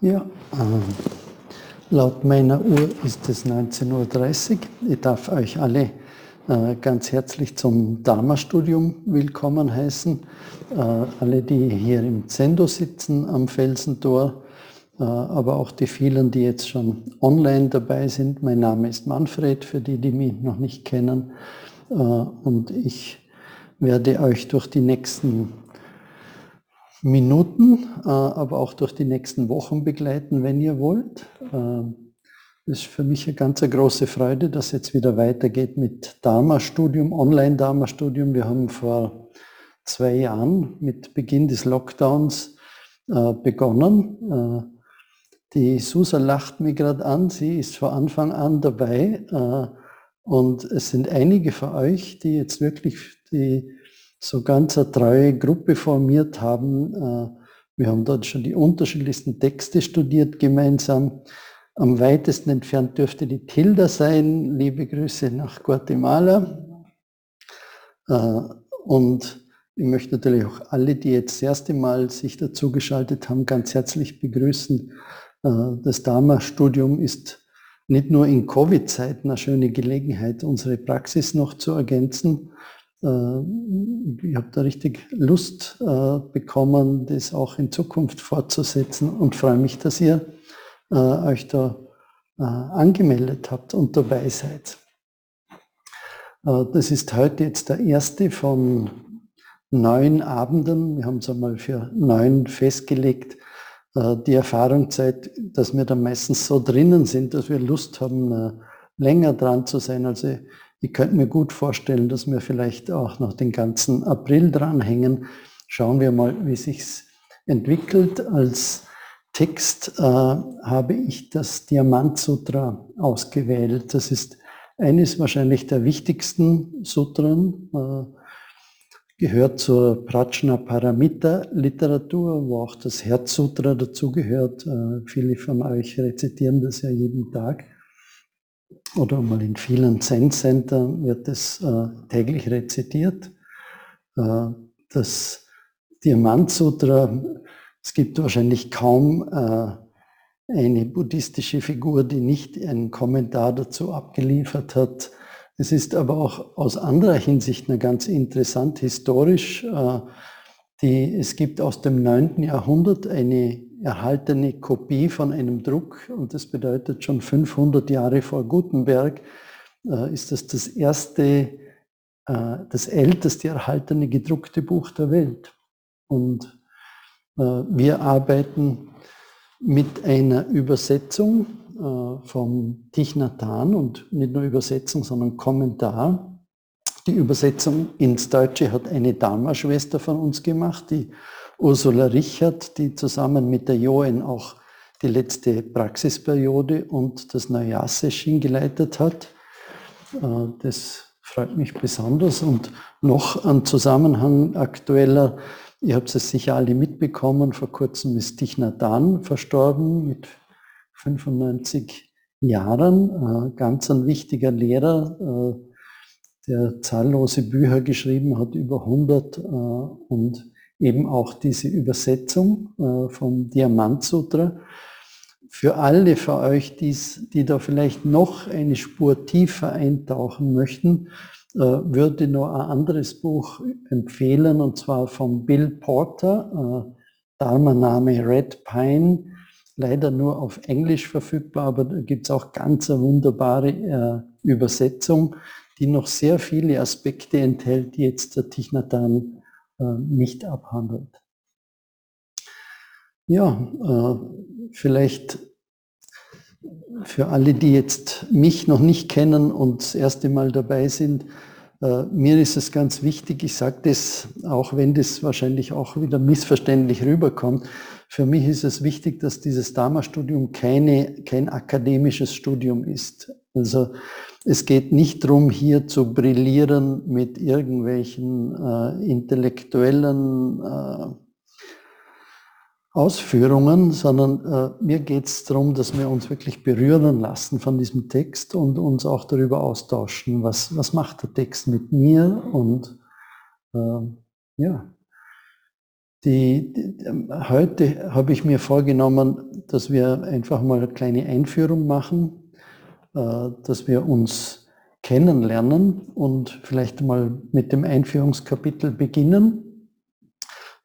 Ja, äh, laut meiner Uhr ist es 19.30 Uhr. Ich darf euch alle äh, ganz herzlich zum Dharma-Studium willkommen heißen. Äh, alle, die hier im Zendo sitzen am Felsentor, äh, aber auch die vielen, die jetzt schon online dabei sind. Mein Name ist Manfred, für die, die mich noch nicht kennen. Äh, und ich werde euch durch die nächsten Minuten, äh, aber auch durch die nächsten Wochen begleiten, wenn ihr wollt. Das äh, ist für mich eine ganz große Freude, dass jetzt wieder weitergeht mit Dharma-Studium, Online-Dharma-Studium. Wir haben vor zwei Jahren mit Beginn des Lockdowns äh, begonnen. Die Susa lacht mir gerade an, sie ist von Anfang an dabei. Und es sind einige von euch, die jetzt wirklich die so ganz eine treue Gruppe formiert haben. Äh, wir haben dort schon die unterschiedlichsten Texte studiert gemeinsam. Am weitesten entfernt dürfte die Tilda sein. Liebe Grüße nach Guatemala. Äh, und ich möchte natürlich auch alle, die jetzt das erste Mal sich dazugeschaltet haben, ganz herzlich begrüßen. Äh, das Dharma-Studium ist nicht nur in Covid-Zeiten eine schöne Gelegenheit, unsere Praxis noch zu ergänzen, ich habe da richtig Lust äh, bekommen, das auch in Zukunft fortzusetzen und freue mich, dass ihr äh, euch da angemeldet habt und dabei seid. Das ist heute jetzt der erste von neun Abenden. Wir haben es einmal für neun festgelegt. Die Erfahrung zeigt, dass wir da meistens so drinnen sind, dass wir Lust haben, länger dran zu sein. Also ich könnte mir gut vorstellen, dass wir vielleicht auch noch den ganzen April dranhängen. Schauen wir mal, wie sich's entwickelt. Als Text äh, habe ich das Diamant Sutra ausgewählt. Das ist eines wahrscheinlich der wichtigsten Sutren, äh, gehört zur Prajna Paramita Literatur, wo auch das Herzsutra dazugehört. Äh, viele von euch rezitieren das ja jeden Tag oder mal in vielen Zen-Centern wird es äh, täglich rezitiert. Äh, das Diamant-Sutra, es gibt wahrscheinlich kaum äh, eine buddhistische Figur, die nicht einen Kommentar dazu abgeliefert hat. Es ist aber auch aus anderer Hinsicht eine ganz interessant historisch. Äh, die, es gibt aus dem 9. Jahrhundert eine erhaltene Kopie von einem Druck und das bedeutet schon 500 Jahre vor Gutenberg äh, ist das das erste, äh, das älteste erhaltene gedruckte Buch der Welt. Und äh, wir arbeiten mit einer Übersetzung vom Hanh und nicht nur Übersetzung, sondern Kommentar. Die Übersetzung ins Deutsche hat eine Dharma-Schwester von uns gemacht, die Ursula Richard, die zusammen mit der Joen auch die letzte Praxisperiode und das Neujahrssession geleitet hat. Äh, das freut mich besonders und noch ein Zusammenhang aktueller, ihr habt es sicher alle mitbekommen, vor kurzem ist Thich Nhat verstorben mit 95 Jahren, äh, ganz ein wichtiger Lehrer, äh, der zahllose Bücher geschrieben hat, über 100 und eben auch diese Übersetzung äh, vom Diamant Sutra. Für alle von euch, die's, die da vielleicht noch eine Spur tiefer eintauchen möchten, äh, würde noch ein anderes Buch empfehlen, und zwar von Bill Porter, äh, Dharma-Name Red Pine, leider nur auf Englisch verfügbar, aber da gibt es auch ganz eine wunderbare Übersetzung, die noch sehr viele Aspekte enthält, die jetzt der Tichnatan nicht abhandelt. Ja, äh, vielleicht für alle, die jetzt mich noch nicht kennen und das erste Mal dabei sind, äh, mir ist es ganz wichtig, ich sage das, auch wenn das wahrscheinlich auch wieder missverständlich rüberkommt, für mich ist es wichtig, dass dieses Dharma-Studium keine, kein akademisches Studium ist. Also es geht nicht darum, hier zu brillieren mit irgendwelchen äh, intellektuellen äh, Ausführungen, sondern äh, mir geht es darum, dass wir uns wirklich berühren lassen von diesem Text und uns auch darüber austauschen, was, was macht der Text mit mir und äh, ja. Die, die, heute habe ich mir vorgenommen, dass wir einfach mal eine kleine Einführung machen, äh, dass wir uns kennenlernen und vielleicht mal mit dem Einführungskapitel beginnen.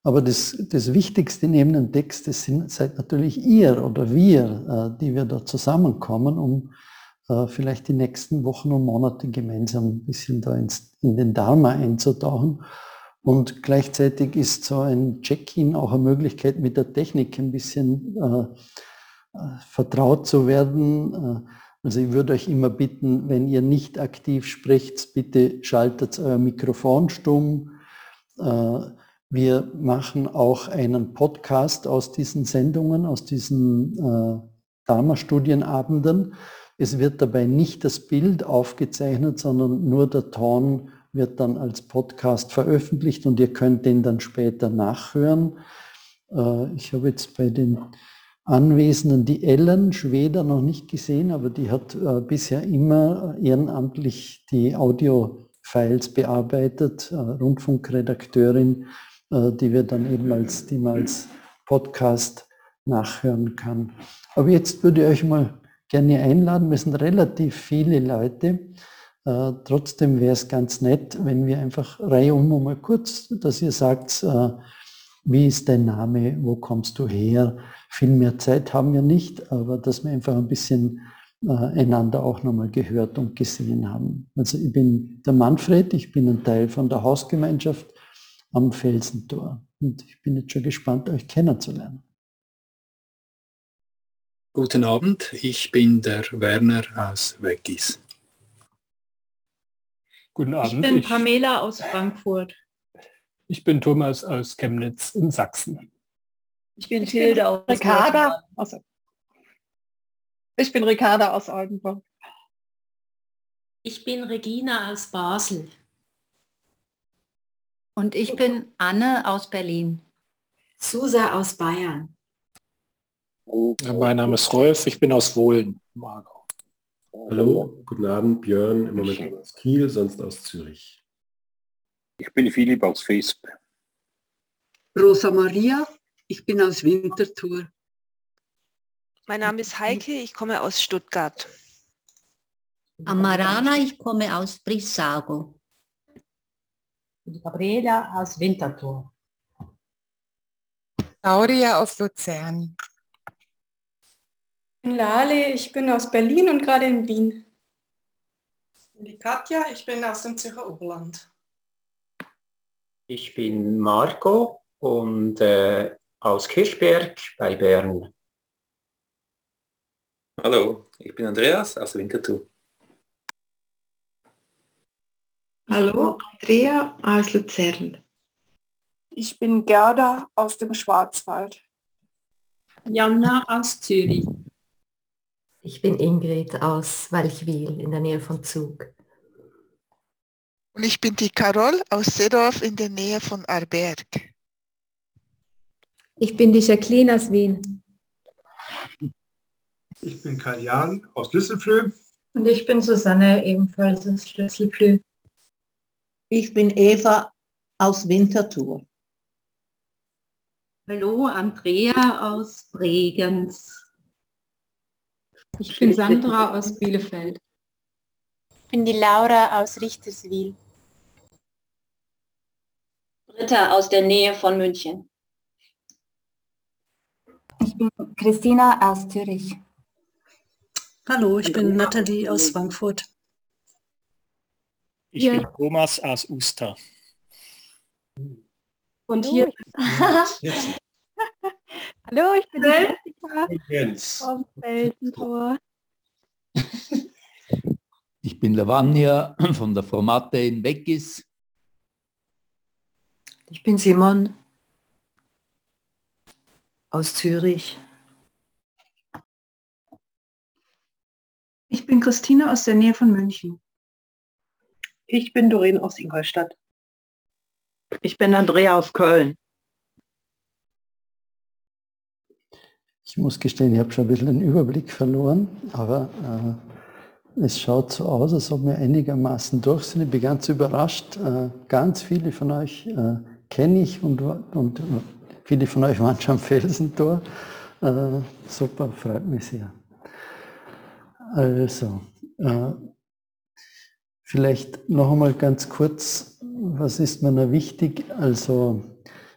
Aber das, das Wichtigste neben dem Text, das sind, seid natürlich ihr oder wir, äh, die wir da zusammenkommen, um äh, vielleicht die nächsten Wochen und Monate gemeinsam ein bisschen da ins, in den Dharma einzutauchen. Und gleichzeitig ist so ein Check-in auch eine Möglichkeit, mit der Technik ein bisschen äh, äh vertraut zu werden. Äh, also ich würde euch immer bitten, wenn ihr nicht aktiv sprecht, bitte schaltet euer Mikrofon stumm. Wir machen auch einen Podcast aus diesen Sendungen, aus diesen Dharma-Studienabenden. Es wird dabei nicht das Bild aufgezeichnet, sondern nur der Ton wird dann als Podcast veröffentlicht und ihr könnt den dann später nachhören. Äh, ich habe jetzt bei den Anwesenden die Ellen Schweder noch nicht gesehen, aber die hat äh, bisher immer ehrenamtlich die Audio-Files bearbeitet, äh, Rundfunkredakteurin, die wir dann eben als, die man als Podcast nachhören kann. Aber jetzt würde ich euch mal gerne einladen. Wir sind relativ viele Leute. Äh, trotzdem wäre es ganz nett, wenn wir einfach Reihe um mal kurz, dass ihr sagt, äh, wie ist dein Name, wo kommst du her? Viel mehr Zeit haben wir nicht, aber dass wir einfach ein bisschen äh, einander auch nochmal gehört und gesehen haben. Also ich bin der Manfred, ich bin ein Teil von der Hausgemeinschaft am Felsentor und ich bin jetzt schon gespannt, euch kennenzulernen. Guten Abend, ich bin der Werner aus Weggis. Guten Abend. Ich bin Pamela aus Frankfurt. Ich bin Thomas aus Chemnitz in Sachsen. Ich bin Hilde aus Ricarda. Aus, ich bin Ricarda aus Oldenburg. Ich bin Regina aus Basel. Und ich bin Anne aus Berlin. Susa aus Bayern. Mein Name ist Rolf, ich bin aus Wohlen, Margau. Hallo, guten Abend, Björn, im Moment aus Kiel, sonst aus Zürich. Ich bin Philipp aus Visp. Rosa Maria, ich bin aus Winterthur. Mein Name ist Heike, ich komme aus Stuttgart. Amarana, ich komme aus Brissago. Gabriela aus Winterthur. Claudia aus Luzern bin Lale, ich bin aus Berlin und gerade in Wien. Ich bin die Katja, ich bin aus dem Zürcher Oberland. Ich bin Marco und äh, aus Kirchberg bei Bern. Hallo, ich bin Andreas aus Winterthur. Hallo, Andrea aus Luzern. Ich bin Gerda aus dem Schwarzwald. Janna aus Zürich. Ich bin Ingrid aus Walchwil in der Nähe von Zug. Und ich bin die Carol aus Seedorf in der Nähe von Arberg. Ich bin die Jacqueline aus Wien. Ich bin Kaljan aus Düsselflö. Und ich bin Susanne, ebenfalls aus Düsselflö. Ich bin Eva aus Winterthur. Hallo, Andrea aus Bregenz. Ich bin Sandra aus Bielefeld. Ich bin die Laura aus Richterswil. Britta aus der Nähe von München. Ich bin Christina aus Zürich. Hallo, ich bin Nathalie aus Frankfurt. Ich ja. bin Thomas aus Uster. Und hier. Hallo, ich bin Jessica vom Felsentor. Ich bin Lavania von der Formate in Weggis. Ich bin Simon aus Zürich. Ich bin Christine aus der Nähe von München. Ich bin Doreen aus Ingolstadt. Ich bin Andrea aus Köln. Ich muss gestehen, ich habe schon ein bisschen den Überblick verloren, aber äh, es schaut so aus, als ob wir einigermaßen durch sind. Ich bin ganz überrascht. Äh, ganz viele von euch äh, kenne ich und, und viele von euch waren schon am Felsentor. Äh, super, freut mich sehr. Also, äh, vielleicht noch einmal ganz kurz, was ist mir noch wichtig? Also,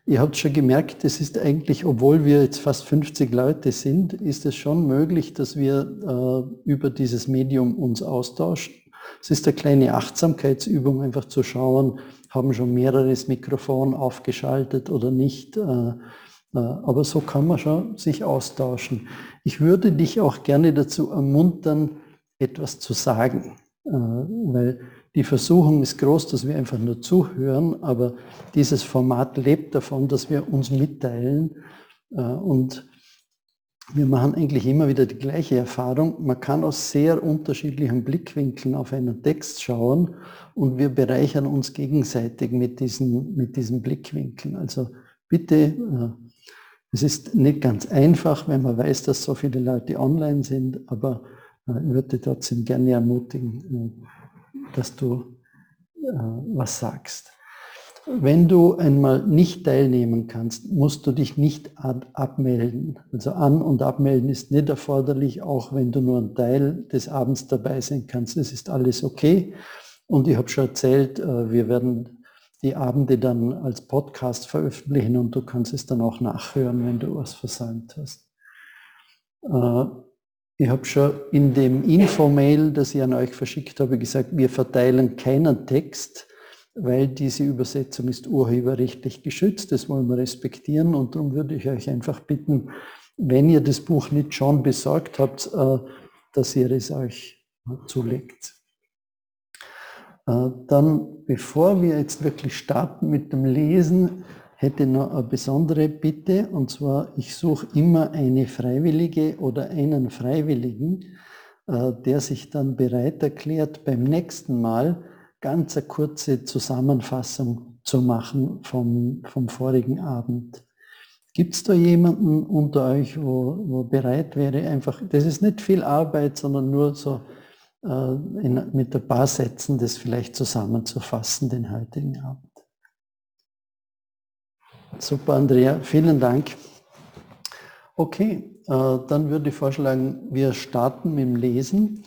Ihr habt schon gemerkt, es ist eigentlich, obwohl wir jetzt fast 50 Leute sind, ist es schon möglich, dass wir äh, über dieses Medium uns austauschen. Es ist eine kleine Achtsamkeitsübung, einfach zu schauen, haben schon mehrere das Mikrofon aufgeschaltet oder nicht. Äh, äh, aber so kann man schon sich austauschen. Ich würde dich auch gerne dazu ermuntern, etwas zu sagen, äh, weil die Versuchung ist groß, dass wir einfach nur zuhören, aber dieses Format lebt davon, dass wir uns mitteilen äh, und wir machen eigentlich immer wieder die gleiche Erfahrung. Man kann aus sehr unterschiedlichen Blickwinkeln auf einen Text schauen und wir bereichern uns gegenseitig mit diesen, mit diesen Blickwinkeln. Also bitte, äh, es ist nicht ganz einfach, wenn man weiß, dass so viele Leute online sind, aber äh, ich würde trotzdem gerne ermutigen, dass du äh, was sagst. Wenn du einmal nicht teilnehmen kannst, musst du dich nicht abmelden. Also an- und abmelden ist nicht erforderlich, auch wenn du nur einen Teil des Abends dabei sein kannst. Es ist alles okay. Und ich habe schon erzählt, äh, wir werden die Abende dann als Podcast veröffentlichen und du kannst es dann auch nachhören, wenn du was versäumt hast. Ich habe schon in dem Infomail, das ich an euch verschickt habe, gesagt, wir verteilen keinen Text, weil diese Übersetzung ist urheberrechtlich geschützt. Das wollen wir respektieren und darum würde ich euch einfach bitten, wenn ihr das Buch nicht schon besorgt habt, äh, dass ihr es euch zulegt. Äh, dann, bevor wir jetzt wirklich starten mit dem Lesen, hätte noch eine besondere Bitte, und zwar, ich suche immer eine Freiwillige oder einen Freiwilligen, äh, der sich dann bereit erklärt, beim nächsten Mal ganz eine kurze Zusammenfassung zu machen vom, vom vorigen Abend. Gibt es da jemanden unter euch, wo, wo bereit wäre, einfach, das ist nicht viel Arbeit, sondern nur so äh, in, mit ein paar Sätzen das vielleicht zusammenzufassen, den heutigen Abend. Super, Andrea, vielen Dank. Okay, äh, dann würde ich vorschlagen, wir starten mit dem Lesen.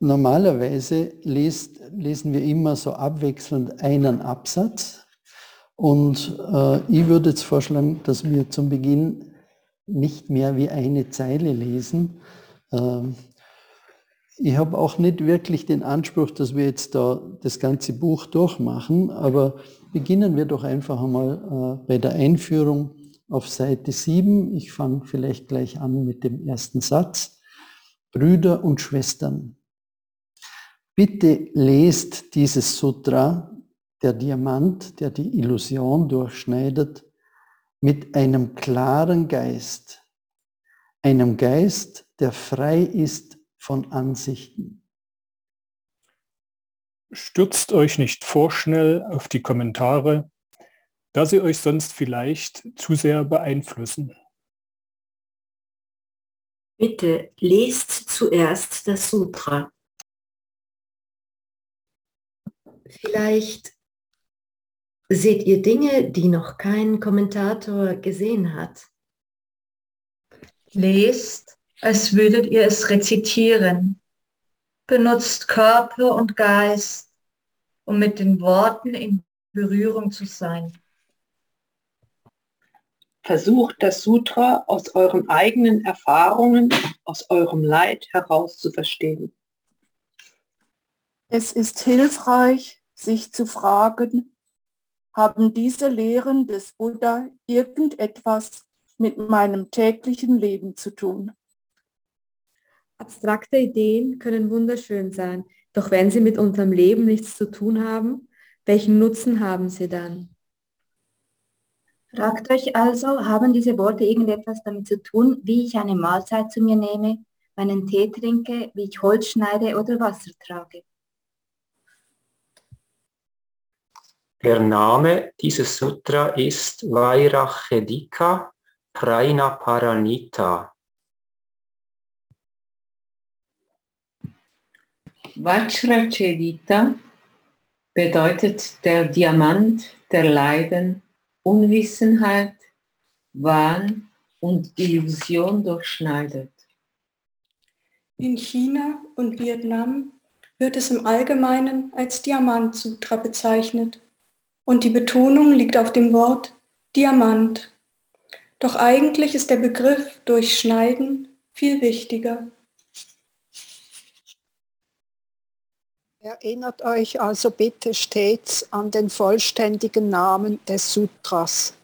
Normalerweise lest, lesen wir immer so abwechselnd einen Absatz. Und äh, ich würde jetzt vorschlagen, dass wir zum Beginn nicht mehr wie eine Zeile lesen. Äh, ich habe auch nicht wirklich den Anspruch, dass wir jetzt da das ganze Buch durchmachen, aber beginnen wir doch einfach einmal äh, bei der Einführung auf Seite 7. Ich fange vielleicht gleich an mit dem ersten Satz. Brüder und Schwestern, bitte lest dieses Sutra, der Diamant, der die Illusion durchschneidet, mit einem klaren Geist, einem Geist, der frei ist von Ansichten. Stürzt euch nicht vorschnell auf die Kommentare, da sie euch sonst vielleicht zu sehr beeinflussen. Bitte lest zuerst das Sutra. Vielleicht seht ihr Dinge, die noch kein Kommentator gesehen hat. Lest, als würdet ihr es rezitieren. Benutzt Körper und Geist, um mit den Worten in Berührung zu sein. Versucht das Sutra aus euren eigenen Erfahrungen, aus eurem Leid heraus zu verstehen. Es ist hilfreich, sich zu fragen, haben diese Lehren des Buddha irgendetwas mit meinem täglichen Leben zu tun? Abstrakte Ideen können wunderschön sein, doch wenn sie mit unserem Leben nichts zu tun haben, welchen Nutzen haben sie dann? Fragt euch also, haben diese Worte irgendetwas damit zu tun, wie ich eine Mahlzeit zu mir nehme, meinen Tee trinke, wie ich Holz schneide oder Wasser trage? Der Name dieses Sutra ist Vairachedika Prainaparanita. Vajracedita bedeutet der Diamant der Leiden, Unwissenheit, Wahn und Illusion durchschneidet. In China und Vietnam wird es im Allgemeinen als Diamant Sutra bezeichnet und die Betonung liegt auf dem Wort Diamant. Doch eigentlich ist der Begriff durchschneiden viel wichtiger. Erinnert euch also bitte stets an den vollständigen Namen des Sutras,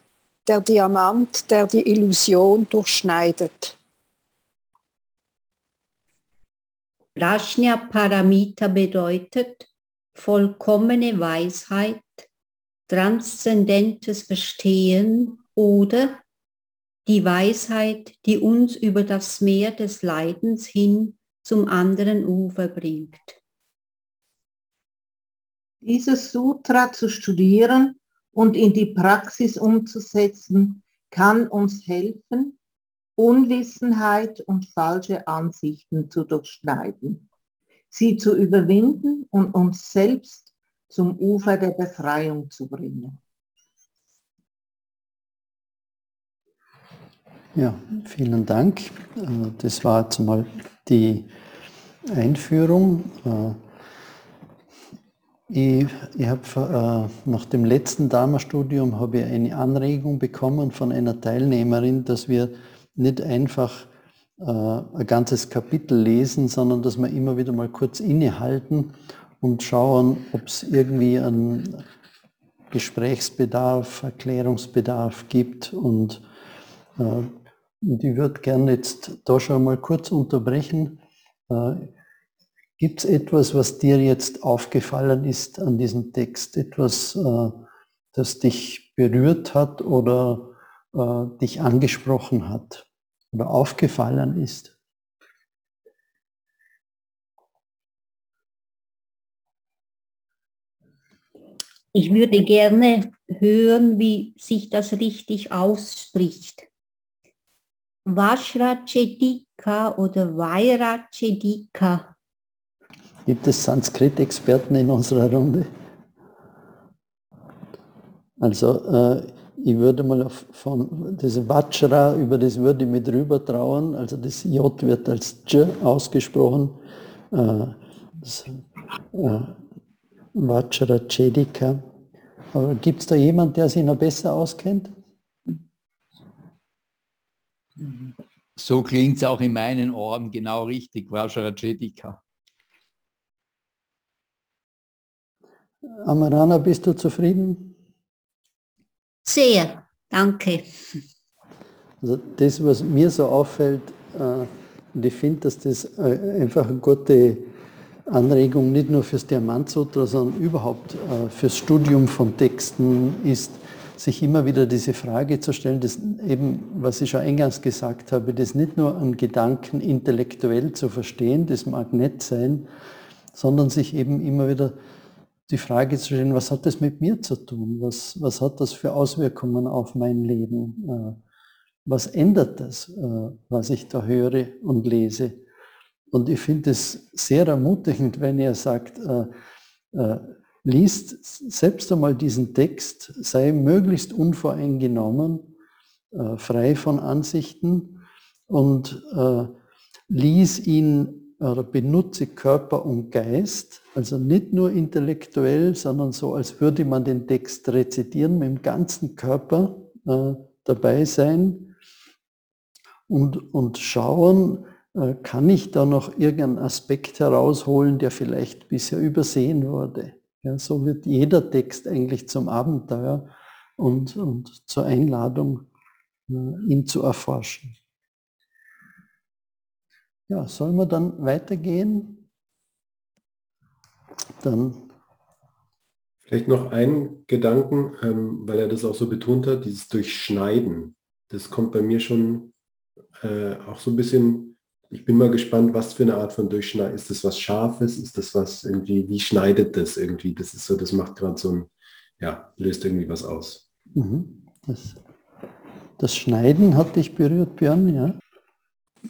der Diamant, der die Illusion durchschneidet. Prajna Paramita bedeutet vollkommene Weisheit, transzendentes Verstehen oder die Weisheit, die uns über das Meer des Leidens hin zum anderen Ufer bringt. Dieses Sutra zu studieren und in die Praxis umzusetzen, kann uns helfen, Unwissenheit und falsche Ansichten zu durchschneiden, sie zu überwinden und uns selbst zum Ufer der Befreiung zu bringen. Ja, vielen Dank. Äh, das war jetzt mal die Einführung. Ich, ich habe äh, nach dem letzten Dharma-Studium habe ich eine Anregung bekommen von einer Teilnehmerin, dass wir nicht einfach äh, ein ganzes Kapitel lesen, sondern dass wir immer wieder mal kurz innehalten und schauen, ob es irgendwie einen Gesprächsbedarf, Erklärungsbedarf gibt. Und äh, ich würde gerne jetzt da schon mal kurz unterbrechen. Äh, Gibt es etwas, was dir jetzt aufgefallen ist an diesem Text? Etwas, äh, das dich berührt hat oder äh, dich angesprochen hat oder aufgefallen ist? Ich würde gerne hören, wie sich das richtig ausspricht. Vajrachedika oder Vairachedika. Gibt es Sanskrit-Experten in unserer Runde? Also äh, ich würde mal von diesem Vajra, über das würde ich mit rüber trauen, also das J wird als J ausgesprochen, äh, das, äh, Vajra Chedika. Aber gibt es da jemand, der sich noch besser auskennt? So klingt es auch in meinen Ohren genau richtig, Vajra Chedika. Amarana, bist du zufrieden? Sehr, danke. Also das, was mir so auffällt, äh, und ich finde, dass das äh, einfach eine gute Anregung nicht nur fürs Diamantsutra, sondern überhaupt äh, fürs Studium von Texten ist, sich immer wieder diese Frage zu stellen, das eben, was ich schon eingangs gesagt habe, das nicht nur an Gedanken intellektuell zu verstehen, das mag nett sein, sondern sich eben immer wieder die Frage zu stellen, was hat das mit mir zu tun? Was, was hat das für Auswirkungen auf mein Leben? Äh, was ändert das, äh, was ich da höre und lese? Und ich finde es sehr ermutigend, wenn er sagt, äh, liest selbst einmal diesen Text, sei möglichst unvoreingenommen, frei von Ansichten und lies ihn oder benutze Körper und Geist, also nicht nur intellektuell, sondern so, als würde man den Text rezitieren, mit dem ganzen Körper äh, dabei sein und, und schauen, äh, kann ich da noch irgendeinen Aspekt herausholen, der vielleicht bisher übersehen wurde. Ja, so wird jeder Text eigentlich zum Abenteuer und, und zur Einladung, äh, ihn zu erforschen. Ja, sollen wir dann weitergehen? Dann. Vielleicht noch einen Gedanken, ähm, weil er das auch so betont hat, dieses Durchschneiden. Das kommt bei mir schon äh, auch so ein bisschen, ich bin mal gespannt, was für eine Art von Durchschneiden. Ist das was Scharfes? Ist das was irgendwie, wie schneidet das irgendwie? Das ist so, das macht gerade so ein, ja, löst irgendwie was aus. Mhm. Das, das Schneiden hat dich berührt, Björn, ja?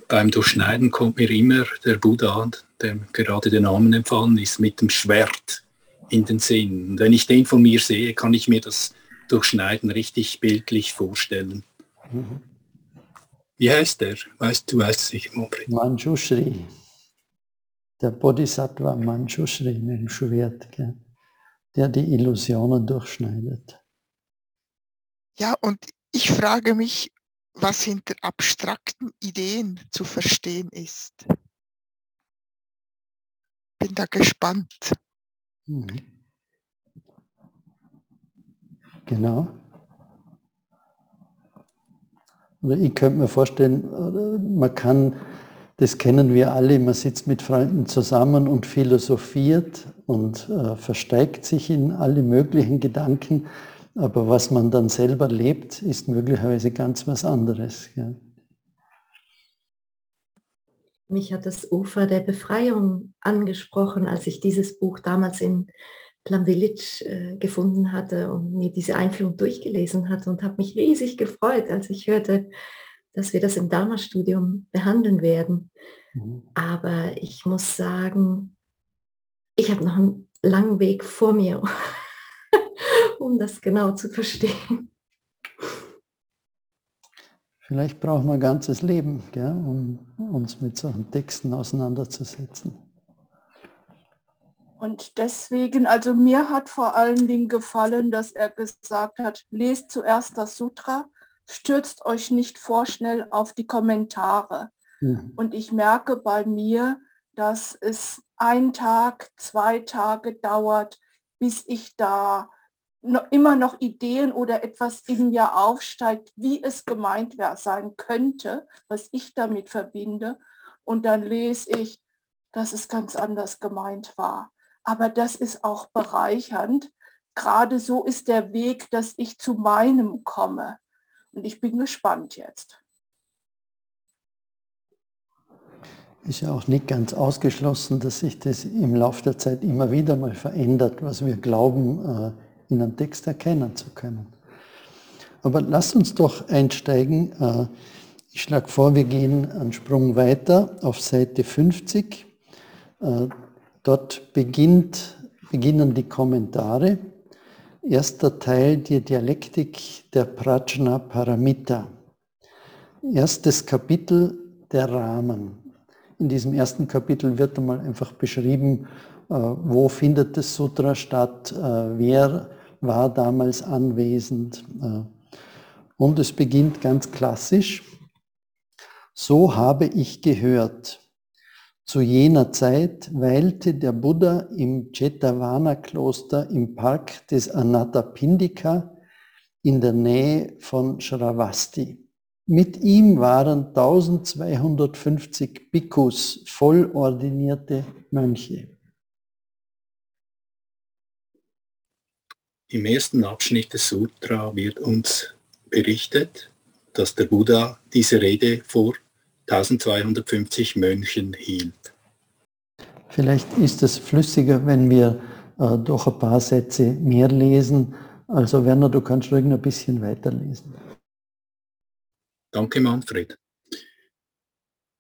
Beim Durchschneiden kommt mir immer der Buddha, der gerade den Namen empfangen ist, mit dem Schwert in den Sinn. Und wenn ich den von mir sehe, kann ich mir das Durchschneiden richtig bildlich vorstellen. Wie heißt der? Weißt du, weißt es sicher, Manfred? Manjushri. Der Bodhisattva Manjushri mit dem Schwert, gell? der die Illusionen durchschneidet. Ja, und ich frage mich, was hinter abstrakten Ideen zu verstehen ist. Bin da gespannt. Mhm. Genau. Ich könnte mir vorstellen, man kann, das kennen wir alle, man sitzt mit Freunden zusammen und philosophiert und äh, versteigt sich in alle möglichen Gedanken, aber was man dann selber lebt, ist möglicherweise ganz was anderes. Ja. Mich hat das Ufer der Befreiung angesprochen, als ich dieses Buch damals in Plum Village äh, gefunden hatte und mir diese Einführung durchgelesen hatte und habe mich riesig gefreut, als ich hörte, dass wir das im Dharma-Studium behandeln werden. Mhm. Aber ich muss sagen, ich habe noch einen langen Weg vor mir, um das genau zu verstehen. Vielleicht brauchen wir ein ganzes Leben, gell, um uns mit solchen Texten auseinanderzusetzen. Und deswegen, also mir hat vor allen Dingen gefallen, dass er gesagt hat, lest zuerst das Sutra, stürzt euch nicht vorschnell auf die Kommentare. Mhm. Und ich merke bei mir, dass es ein Tag, zwei Tage dauert, bis ich da noch, immer noch Ideen oder etwas in mir aufsteigt, wie es gemeint sein könnte, was ich damit verbinde. Und dann lese ich, dass es ganz anders gemeint war aber das ist auch bereichernd. Gerade so ist der Weg, dass ich zu meinem komme. Und ich bin gespannt jetzt. Ist ja auch nicht ganz ausgeschlossen, dass sich das im Laufe der Zeit immer wieder mal verändert, was wir glauben, äh, in einem Text erkennen zu können. Aber lasst uns doch einsteigen. Äh, ich schlage vor, wir gehen einen Sprung weiter auf Seite 50. Dort beginnt, beginnen die Kommentare. Erster Teil, die Dialektik der Prajna Paramita. Erstes Kapitel, der Rahmen. In diesem ersten Kapitel wird einmal einfach beschrieben, äh, wo findet das Sutra statt, äh, wer war damals anwesend. Äh. Und es beginnt ganz klassisch. So habe ich gehört. Zu jener Zeit weilte der Buddha im Jetavana-Kloster im Park des Anathapindika in der Nähe von Shravasti. Mit ihm waren 1250 Bhikkhus, vollordinierte Mönche. Im ersten Abschnitt des Sutra wird uns berichtet, dass der Buddha diese Rede vor 1250 Mönchen hielt. Vielleicht ist es flüssiger, wenn wir äh, doch ein paar Sätze mehr lesen. Also Werner, du kannst ruhig noch ein bisschen weiterlesen. Danke, Manfred.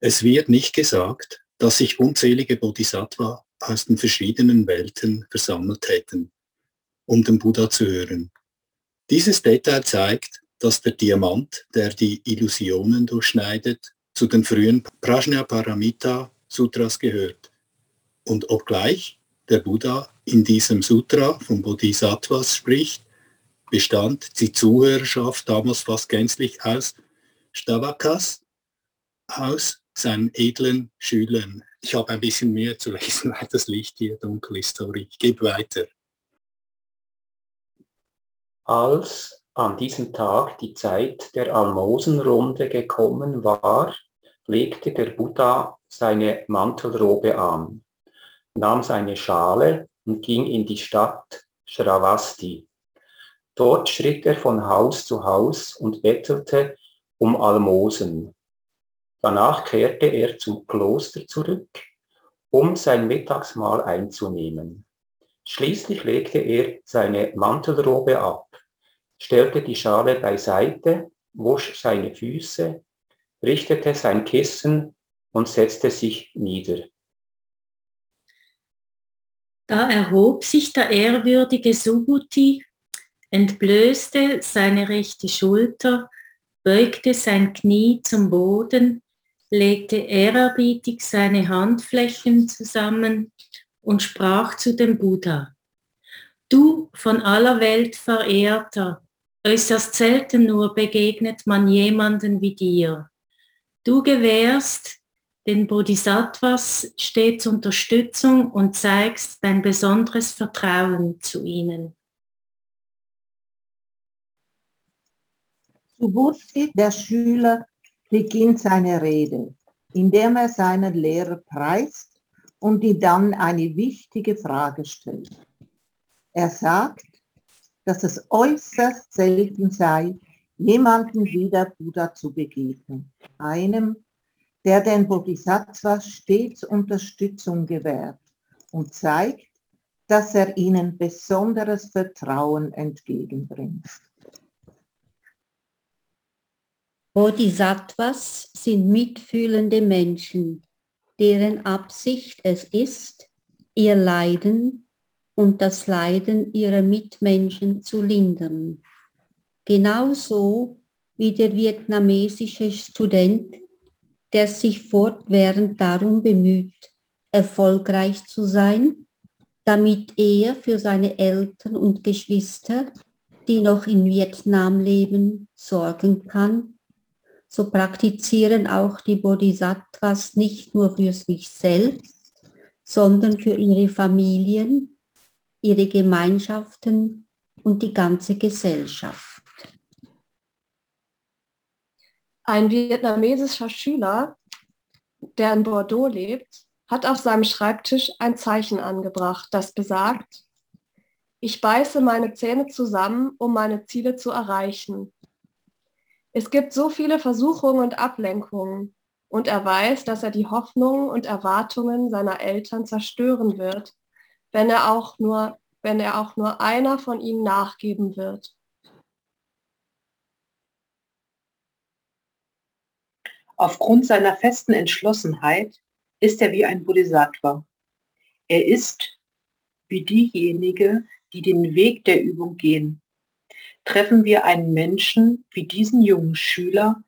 Es wird nicht gesagt, dass sich unzählige Bodhisattva aus den verschiedenen Welten versammelt hätten, um den Buddha zu hören. Dieses Detail zeigt, dass der Diamant, der die Illusionen durchschneidet, zu den frühen Prajnaparamita Sutras gehört. Und obgleich der Buddha in diesem Sutra von Bodhisattvas spricht, bestand die Zuhörerschaft damals fast gänzlich aus Stavakas, aus seinen edlen Schülern. Ich habe ein bisschen mehr zu lesen, weil das Licht hier dunkel ist. Sorry, ich gebe weiter. Als an diesem Tag die Zeit der Almosenrunde gekommen war, legte der Buddha seine Mantelrobe an, nahm seine Schale und ging in die Stadt Shravasti. Dort schritt er von Haus zu Haus und bettelte um Almosen. Danach kehrte er zum Kloster zurück, um sein Mittagsmahl einzunehmen. Schließlich legte er seine Mantelrobe ab stellte die Schale beiseite, wusch seine Füße, richtete sein Kissen und setzte sich nieder. Da erhob sich der ehrwürdige Subhuti, entblößte seine rechte Schulter beugte sein Knie zum Boden, legte ehrerbietig seine Handflächen zusammen und sprach zu dem Buddha. Du von aller Welt Verehrter, äußerst selten nur begegnet man jemanden wie dir. Du gewährst den Bodhisattvas stets Unterstützung und zeigst dein besonderes Vertrauen zu ihnen. Subursi, der Schüler, beginnt seine Rede, indem er seinen Lehrer preist und ihm dann eine wichtige Frage stellt. Er sagt, dass es äußerst selten sei, jemandem wie der Buddha zu begegnen, einem, der den Bodhisattvas stets Unterstützung gewährt und zeigt, dass er ihnen besonderes Vertrauen entgegenbringt. Bodhisattvas sind mitfühlende Menschen, deren Absicht es ist, ihr Leiden und das Leiden ihrer Mitmenschen zu lindern. Genauso wie der vietnamesische Student, der sich fortwährend darum bemüht, erfolgreich zu sein, damit er für seine Eltern und Geschwister, die noch in Vietnam leben, sorgen kann so praktizieren auch die Bodhisattvas nicht nur für sich selbst, sondern für ihre Familien, ihre Gemeinschaften und die ganze Gesellschaft. Ein vietnamesischer Schüler, der in Bordeaux lebt, hat auf seinem Schreibtisch ein Zeichen angebracht, das besagt, ich beiße meine Zähne zusammen, um meine Ziele zu erreichen. Es gibt so viele Versuchungen und Ablenkungen und er weiß, dass er die Hoffnungen und Erwartungen seiner Eltern zerstören wird, wenn er auch nur, wenn er auch nur einer von ihnen nachgeben wird. Aufgrund seiner festen Entschlossenheit ist er wie ein Bodhisattva. Er ist wie diejenige, die den Weg der Übung gehen, Treffen wir einen Menschen wie diesen jungen Schüler,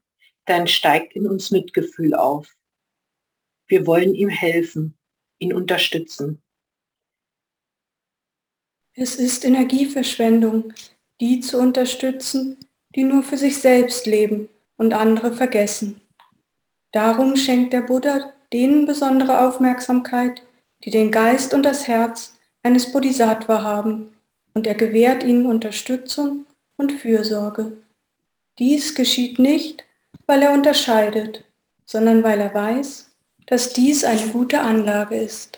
dann steigt in uns Mitgefühl auf. Wir wollen ihm helfen, ihn unterstützen. Es ist Energieverschwendung, die zu unterstützen, die nur für sich selbst leben und andere vergessen. Darum schenkt der Buddha denen besondere Aufmerksamkeit, die den Geist und das Herz eines Bodhisattva haben, und er gewährt ihnen Unterstützung und Fürsorge. Dies geschieht nicht, weil er unterscheidet, sondern weil er weiß, dass dies eine gute Anlage ist.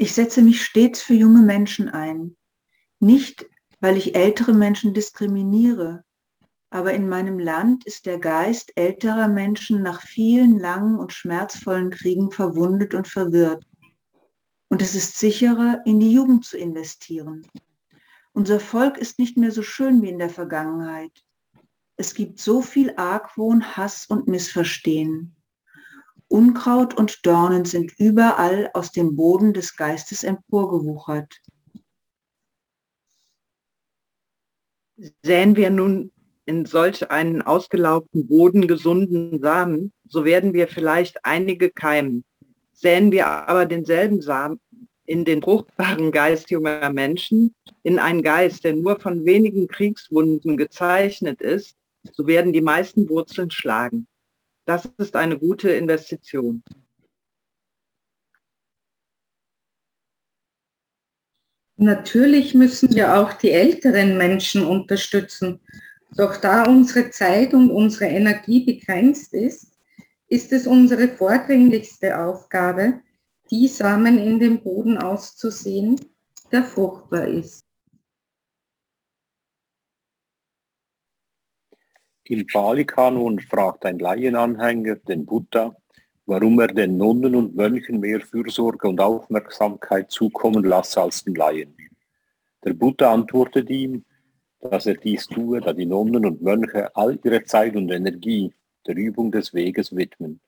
Ich setze mich stets für junge Menschen ein, nicht weil ich ältere Menschen diskriminiere, aber in meinem Land ist der Geist älterer Menschen nach vielen langen und schmerzvollen Kriegen verwundet und verwirrt. Und es ist sicherer, in die Jugend zu investieren. Unser Volk ist nicht mehr so schön wie in der Vergangenheit. Es gibt so viel Argwohn, Hass und Missverstehen. Unkraut und Dornen sind überall aus dem Boden des Geistes emporgewuchert. Säen wir nun in solch einen ausgelaugten Boden gesunden Samen, so werden wir vielleicht einige keimen, säen wir aber denselben Samen in den fruchtbaren Geist junger Menschen, in einen Geist, der nur von wenigen Kriegswunden gezeichnet ist, so werden die meisten Wurzeln schlagen. Das ist eine gute Investition. Natürlich müssen wir auch die älteren Menschen unterstützen. Doch da unsere Zeit und unsere Energie begrenzt ist, ist es unsere vordringlichste Aufgabe, die Samen in den Boden auszusehen, der fruchtbar ist. Im Pali-Kanon fragt ein Laienanhänger den Buddha, warum er den Nonnen und Mönchen mehr Fürsorge und Aufmerksamkeit zukommen lasse als den Laien. Der Buddha antwortet ihm, dass er dies tue, da die Nonnen und Mönche all ihre Zeit und Energie der Übung des Weges widmen.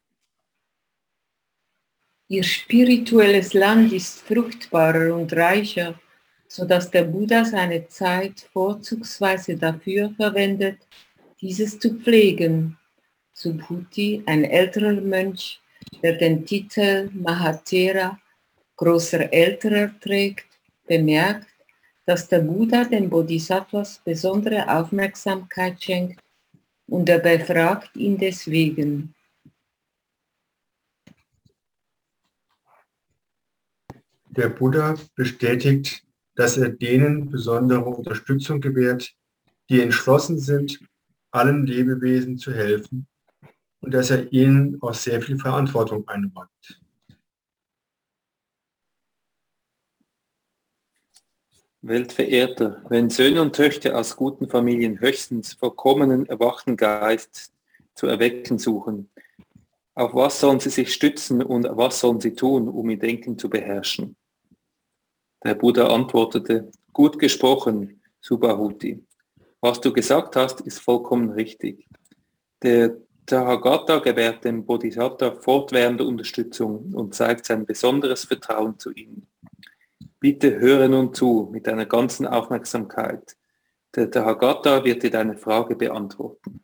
Ihr spirituelles Land ist fruchtbarer und reicher, sodass der Buddha seine Zeit vorzugsweise dafür verwendet, dieses zu pflegen. Subhuti, ein älterer Mönch, der den Titel Mahatera, großer Älterer trägt, bemerkt, dass der Buddha den Bodhisattvas besondere Aufmerksamkeit schenkt und er befragt ihn deswegen. Der Buddha bestätigt, dass er denen besondere Unterstützung gewährt, die entschlossen sind, allen Lebewesen zu helfen und dass er ihnen auch sehr viel Verantwortung einräumt. Weltverehrter, wenn Söhne und Töchter aus guten Familien höchstens vollkommenen, erwachten Geist zu erwecken suchen, auf was sollen sie sich stützen und was sollen sie tun, um ihr Denken zu beherrschen? Der Buddha antwortete, gut gesprochen, Subhahuti. Was du gesagt hast, ist vollkommen richtig. Der Tathagata gewährt dem Bodhisattva fortwährende Unterstützung und zeigt sein besonderes Vertrauen zu ihm. Bitte höre nun zu mit deiner ganzen Aufmerksamkeit. Der Tathagata wird dir deine Frage beantworten.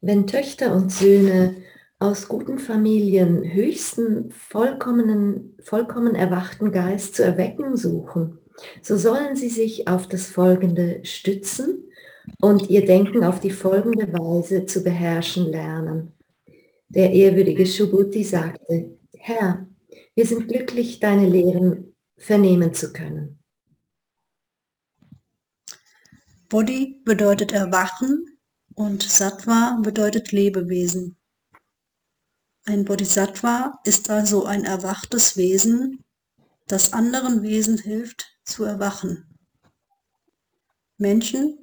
Wenn Töchter und Söhne aus guten Familien höchsten, vollkommenen, vollkommen erwachten Geist zu erwecken suchen, so sollen sie sich auf das Folgende stützen und ihr Denken auf die folgende Weise zu beherrschen lernen. Der ehrwürdige Shubuti sagte, Herr, wir sind glücklich, deine Lehren vernehmen zu können. Bodhi bedeutet Erwachen und Sattva bedeutet Lebewesen. Ein Bodhisattva ist also ein erwachtes Wesen, das anderen Wesen hilft zu erwachen. Menschen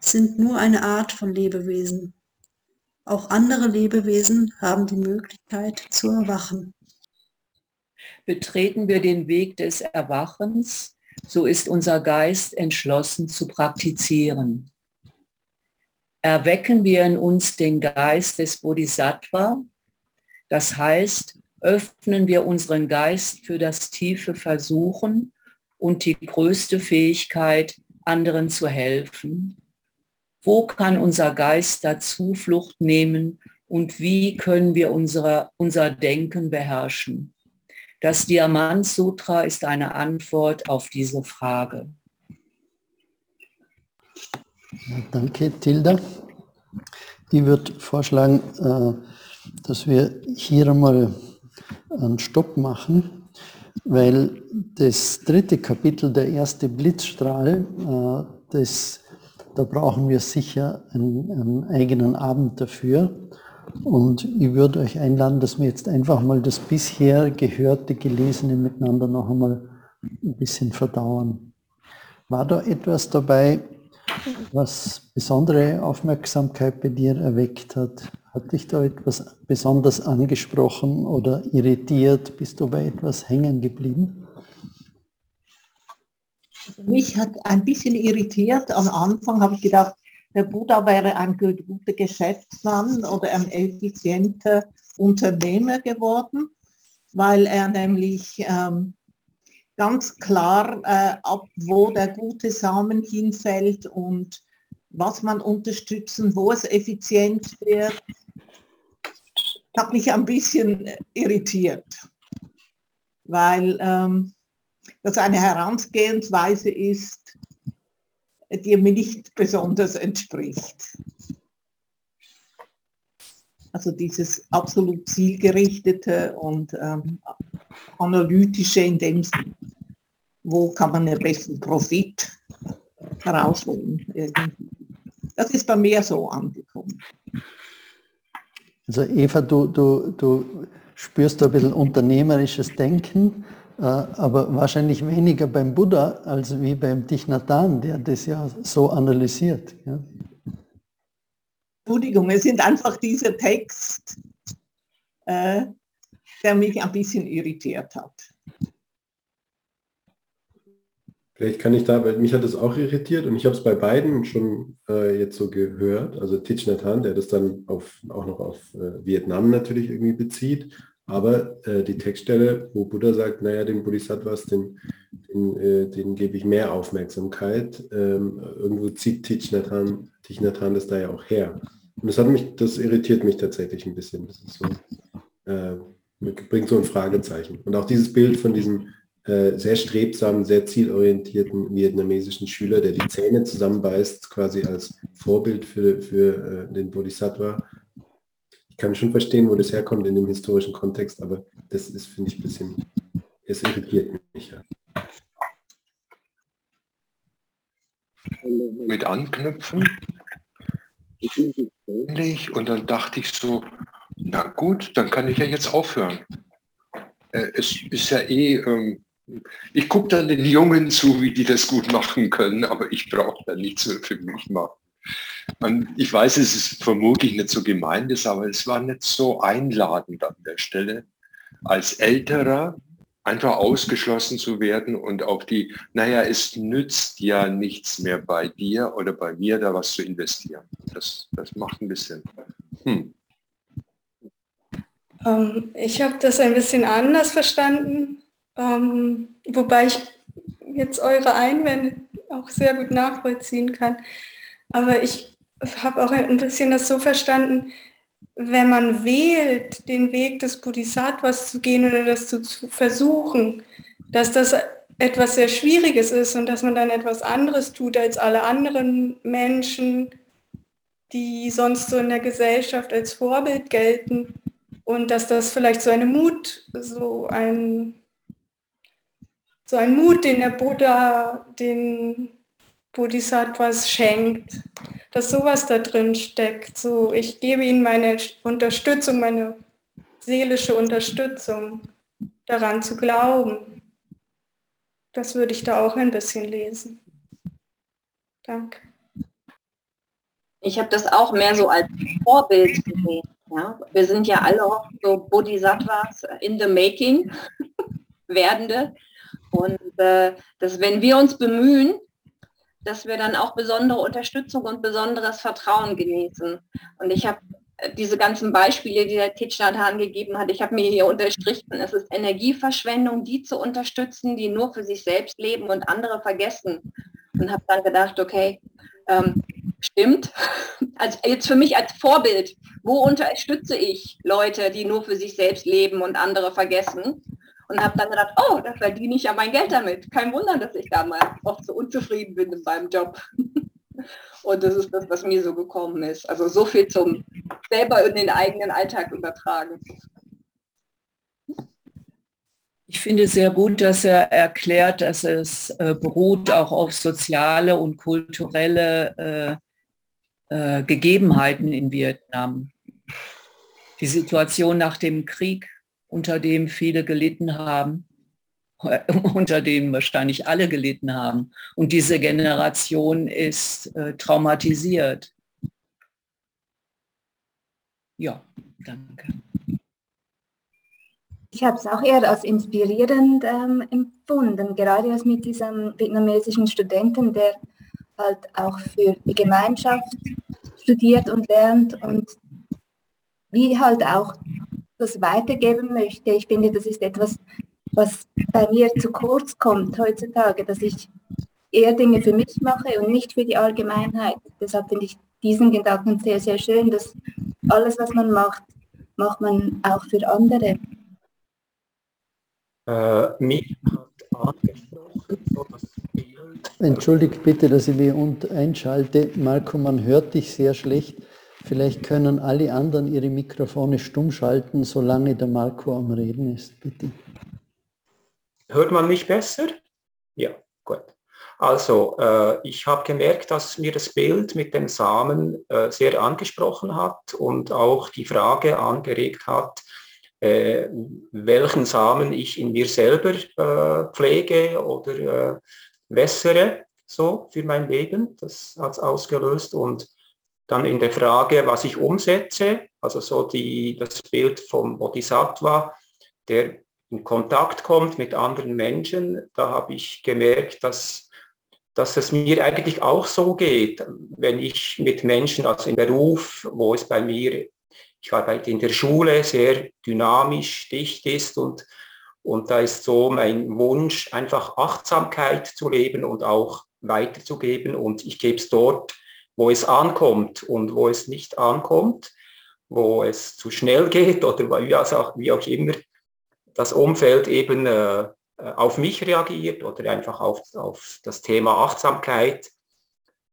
sind nur eine Art von Lebewesen. Auch andere Lebewesen haben die Möglichkeit zu erwachen. Betreten wir den Weg des Erwachens, so ist unser Geist entschlossen zu praktizieren. Erwecken wir in uns den Geist des Bodhisattva, das heißt, öffnen wir unseren Geist für das tiefe Versuchen und die größte Fähigkeit, anderen zu helfen, wo kann unser Geist da Zuflucht nehmen und wie können wir unsere, unser Denken beherrschen? Das Diamant Sutra ist eine Antwort auf diese Frage. Danke, Tilda. Ich würde vorschlagen, äh, dass wir hier einmal einen Stopp machen, weil das dritte Kapitel, der erste Blitzstrahl, äh, das da brauchen wir sicher einen, einen eigenen Abend dafür. Und ich würde euch einladen, dass wir jetzt einfach mal das bisher Gehörte, Gelesene miteinander noch einmal ein bisschen verdauern. War da etwas dabei, was besondere Aufmerksamkeit bei dir erweckt hat? Hat dich da etwas besonders angesprochen oder irritiert? Bist du bei etwas hängen geblieben? Mich hat ein bisschen irritiert. Am Anfang habe ich gedacht, der Buddha wäre ein guter Geschäftsmann oder ein effizienter Unternehmer geworden, weil er nämlich ähm, ganz klar äh, ab, wo der gute Samen hinfällt und was man unterstützen, wo es effizient wird. Hat mich ein bisschen irritiert, weil ähm, das eine Herangehensweise ist, die mir nicht besonders entspricht. Also dieses absolut zielgerichtete und ähm, analytische in dem Sinne, wo kann man den besten Profit herausholen. Das ist bei mir so angekommen. Also Eva, du, du, du spürst ein bisschen unternehmerisches Denken äh, aber wahrscheinlich weniger beim Buddha als wie beim Dichnatan, der das ja so analysiert. Ja. Entschuldigung, es sind einfach dieser Text, äh, der mich ein bisschen irritiert hat. Vielleicht kann ich da, weil mich hat das auch irritiert und ich habe es bei beiden schon äh, jetzt so gehört. Also Thich Nhat Hanh, der das dann auf, auch noch auf äh, Vietnam natürlich irgendwie bezieht, Aber äh, die Textstelle, wo Buddha sagt, naja, den Bodhisattvas, den, den, äh, den gebe ich mehr Aufmerksamkeit, ähm, irgendwo zieht Thich Nhat das da ja auch her. Und das hat mich, das irritiert mich tatsächlich ein bisschen. Das ist so, äh, bringt so ein Fragezeichen. Und auch dieses Bild von diesem äh, sehr strebsamen, sehr zielorientierten vietnamesischen Schüler, der die Zähne zusammenbeißt, quasi als Vorbild für, für äh, den Bodhisattva. Ich kann schon verstehen, wo das herkommt in dem historischen Kontext, aber das ist, finde ich, ein bisschen, es irritiert mich. Ja. Mit anknüpfen ähnlich und dann dachte ich so, na gut, dann kann ich ja jetzt aufhören. Äh, es ist ja eh, ähm, ich gucke dann den Jungen zu, wie die das gut machen können, aber ich brauche da nichts mehr für mich machen. Und ich weiß, es ist vermutlich nicht so gemeint aber es war nicht so einladend an der Stelle, als Älterer einfach ausgeschlossen zu werden und auf die, naja, es nützt ja nichts mehr bei dir oder bei mir, da was zu investieren. Das, das macht ein bisschen. Hm. Ähm, ich habe das ein bisschen anders verstanden, ähm, wobei ich jetzt eure Einwände auch sehr gut nachvollziehen kann. Aber ich habe auch ein bisschen das so verstanden, wenn man wählt, den Weg des Bodhisattvas zu gehen oder das zu, zu, versuchen, dass das etwas sehr Schwieriges ist und dass man dann etwas anderes tut als alle anderen Menschen, die sonst so in der Gesellschaft als Vorbild gelten und dass das vielleicht so eine Mut, so ein, so ein Mut, den der Buddha den Bodhisattvas schenkt, dass sowas da drin steckt. So, ich gebe ihnen meine Unterstützung, meine seelische Unterstützung, daran zu glauben. Das würde ich da auch ein bisschen lesen. Danke. Ich habe das auch mehr so als Vorbild gesehen. Ja? Wir sind ja alle so Bodhisattvas in the making, werdende. Und äh, dass wenn wir uns bemühen, dass wir dann auch besondere Unterstützung und besonderes Vertrauen genießen. Und ich habe äh, diese ganzen Beispiele, die der Titschnatan gegeben hat, ich habe mir hier unterstrichen, es ist Energieverschwendung, die zu unterstützen, die nur für sich selbst leben und andere vergessen. Und habe dann gedacht, okay, ähm, stimmt. Also jetzt für mich als Vorbild, wo unterstütze ich Leute, die nur für sich selbst leben und andere vergessen? und habe dann gedacht, oh, da verdiene ich ja mein Geld damit. Kein Wunder, dass ich da mal oft so unzufrieden bin in meinem Job. Und das ist das, was mir so gekommen ist. Also so viel zum selber in den eigenen Alltag übertragen. Ich finde sehr gut, dass er erklärt, dass es äh, beruht auch auf soziale und kulturelle äh, Gegebenheiten in Vietnam. Die Situation nach dem Krieg unter dem viele gelitten haben, unter dem wahrscheinlich alle gelitten haben. Und diese Generation ist äh, traumatisiert. Ja, danke. Ich habe es auch eher als inspirierend ähm, empfunden, gerade als mit diesem vietnamesischen Studenten, der halt auch für die Gemeinschaft studiert und lernt und wie halt auch das weitergeben möchte. Ich finde, das ist etwas, was bei mir zu kurz kommt heutzutage, dass ich eher Dinge für mich mache und nicht für die Allgemeinheit. Deshalb finde ich diesen Gedanken sehr, sehr schön, dass alles, was man macht, macht man auch für andere. Äh, mich Entschuldigt bitte, dass ich mich einschalte. Marco, man hört dich sehr schlecht. Vielleicht können alle anderen ihre Mikrofone stumm schalten, solange der Marco am Reden ist, bitte. Hört man mich besser? Ja, gut. Also, äh, ich habe gemerkt, dass mir das Bild mit dem Samen äh, sehr angesprochen hat und auch die Frage angeregt hat, äh, welchen Samen ich in mir selber äh, pflege oder äh, wässere, so für mein Leben. Das hat es ausgelöst und dann in der Frage, was ich umsetze, also so die, das Bild vom Bodhisattva, der in Kontakt kommt mit anderen Menschen, da habe ich gemerkt, dass, dass es mir eigentlich auch so geht, wenn ich mit Menschen, also im Beruf, wo es bei mir ich arbeite in der Schule, sehr dynamisch, dicht ist und, und da ist so mein Wunsch, einfach Achtsamkeit zu leben und auch weiterzugeben. Und ich gebe es dort, wo es ankommt und wo es nicht ankommt, wo es zu schnell geht oder wie auch, wie auch immer das Umfeld eben äh, auf mich reagiert oder einfach auf, auf das Thema Achtsamkeit,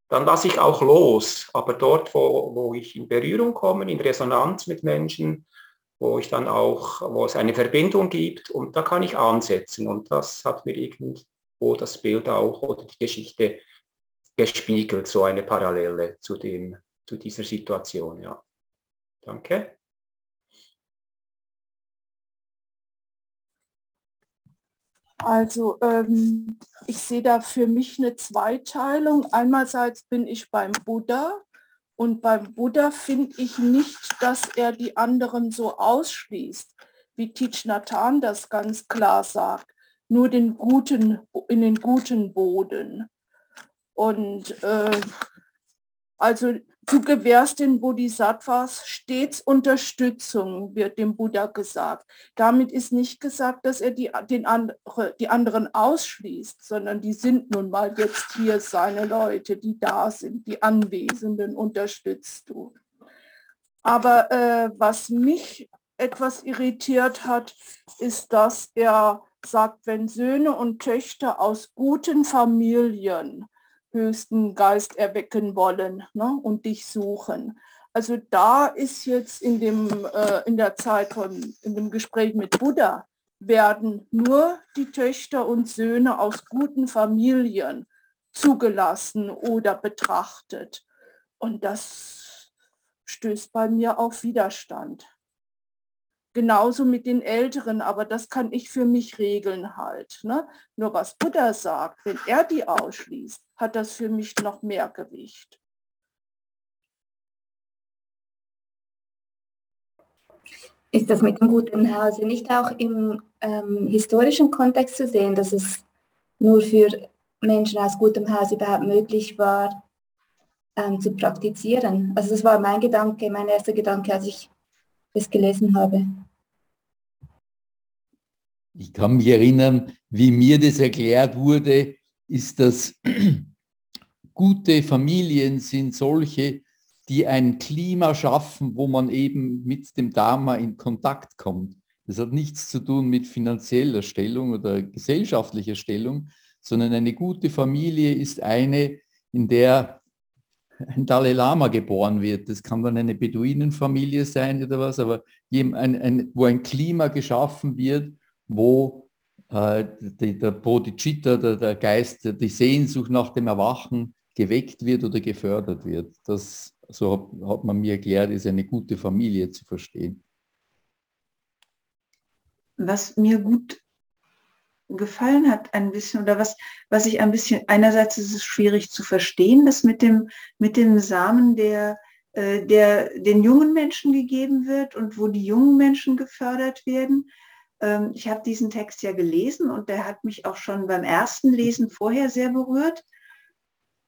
dann lasse ich auch los. Aber dort, wo, wo ich in Berührung komme, in Resonanz mit Menschen, wo ich dann auch, wo es eine Verbindung gibt und da kann ich ansetzen. Und das hat mir irgendwo das Bild auch oder die Geschichte gespiegelt, so eine Parallele zu, dem, zu dieser Situation. Ja. Danke. Also ähm, ich sehe da für mich eine Zweiteilung. Einerseits bin ich beim Buddha und beim Buddha finde ich nicht, dass er die anderen so ausschließt, wie Thich Nhat Hanh das ganz klar sagt, nur den guten, in den guten Boden. Und äh, also Du gewährst den Bodhisattvas stets Unterstützung, wird dem Buddha gesagt. Damit ist nicht gesagt, dass er die, den andere, die anderen ausschließt, sondern die sind nun mal jetzt hier seine Leute, die da sind, die Anwesenden unterstützt du. Aber äh, was mich etwas irritiert hat, ist, dass er sagt, wenn Söhne und Töchter aus guten Familien höchsten Geist erwecken wollen ne, und dich suchen. Also da ist jetzt in, dem, äh, in der Zeit von, in dem Gespräch mit Buddha, werden nur die Töchter und Söhne aus guten Familien zugelassen oder betrachtet. Und das stößt bei mir auf Widerstand. Genauso mit den Älteren, aber das kann ich für mich regeln halt. Ne? Nur was Buddha sagt, wenn er die ausschließt, hat das für mich noch mehr Gewicht. Ist das mit dem guten Hause nicht auch im ähm, historischen Kontext zu sehen, dass es nur für Menschen aus gutem Haus überhaupt möglich war, ähm, zu praktizieren? Also das war mein Gedanke, mein erster Gedanke, als ich das gelesen habe. Ich kann mich erinnern, wie mir das erklärt wurde, ist, dass gute Familien sind solche, die ein Klima schaffen, wo man eben mit dem Dharma in Kontakt kommt. Das hat nichts zu tun mit finanzieller Stellung oder gesellschaftlicher Stellung, sondern eine gute Familie ist eine, in der ein Dalai Lama geboren wird. Das kann dann eine Beduinenfamilie sein oder was, aber wo ein Klima geschaffen wird, wo äh, die, der Bodhicitta, der, der Geist, die Sehnsucht nach dem Erwachen geweckt wird oder gefördert wird. Das, so hat, hat man mir erklärt, ist eine gute Familie zu verstehen. Was mir gut gefallen hat ein bisschen oder was, was ich ein bisschen, einerseits ist es schwierig zu verstehen, das mit dem, mit dem Samen, der, äh, der den jungen Menschen gegeben wird und wo die jungen Menschen gefördert werden. Ähm, ich habe diesen Text ja gelesen und der hat mich auch schon beim ersten Lesen vorher sehr berührt.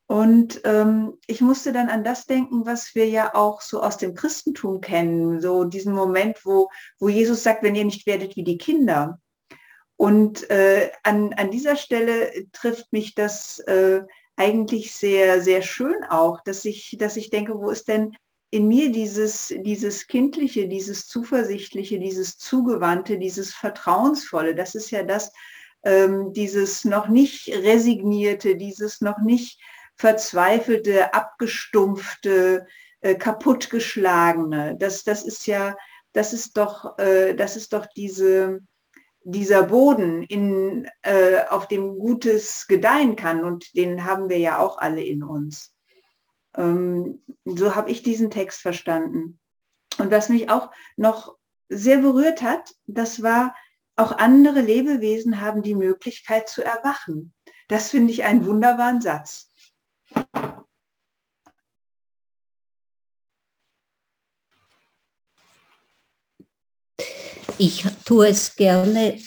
Und ähm, ich musste dann an das denken, was wir ja auch so aus dem Christentum kennen, so diesen Moment, wo, wo Jesus sagt, wenn ihr nicht werdet wie die Kinder. Und äh, an, an dieser Stelle trifft mich das äh, eigentlich sehr, sehr schön auch, dass ich, dass ich denke, wo ist denn in mir dieses, dieses Kindliche, dieses Zuversichtliche, dieses Zugewandte, dieses Vertrauensvolle, das ist ja das, ähm, dieses noch nicht resignierte, dieses noch nicht verzweifelte, abgestumpfte, äh, kaputtgeschlagene. Das, das ist ja, das ist doch, äh, das ist doch diese, dieser Boden, in, äh, auf dem Gutes gedeihen kann und den haben wir ja auch alle in uns. Ähm, so habe ich diesen Text verstanden. Und was mich auch noch sehr berührt hat, das war, auch andere Lebewesen haben die Möglichkeit zu erwachen. Das finde ich einen wunderbaren Satz. Ich tue es gerne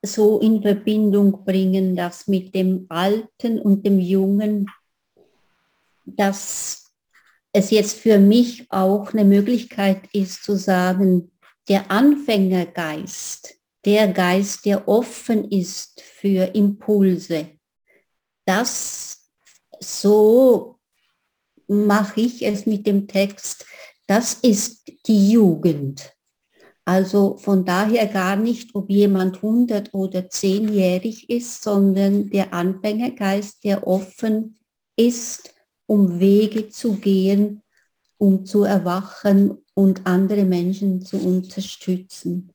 so in Verbindung bringen, dass mit dem Alten und dem Jungen dass es jetzt für mich auch eine Möglichkeit ist zu sagen, der Anfängergeist, der Geist, der offen ist für Impulse, das so mache ich es mit dem Text, das ist die Jugend. Also von daher gar nicht, ob jemand 100 oder 10-jährig ist, sondern der Anfängergeist, der offen ist, um Wege zu gehen, um zu erwachen und andere Menschen zu unterstützen.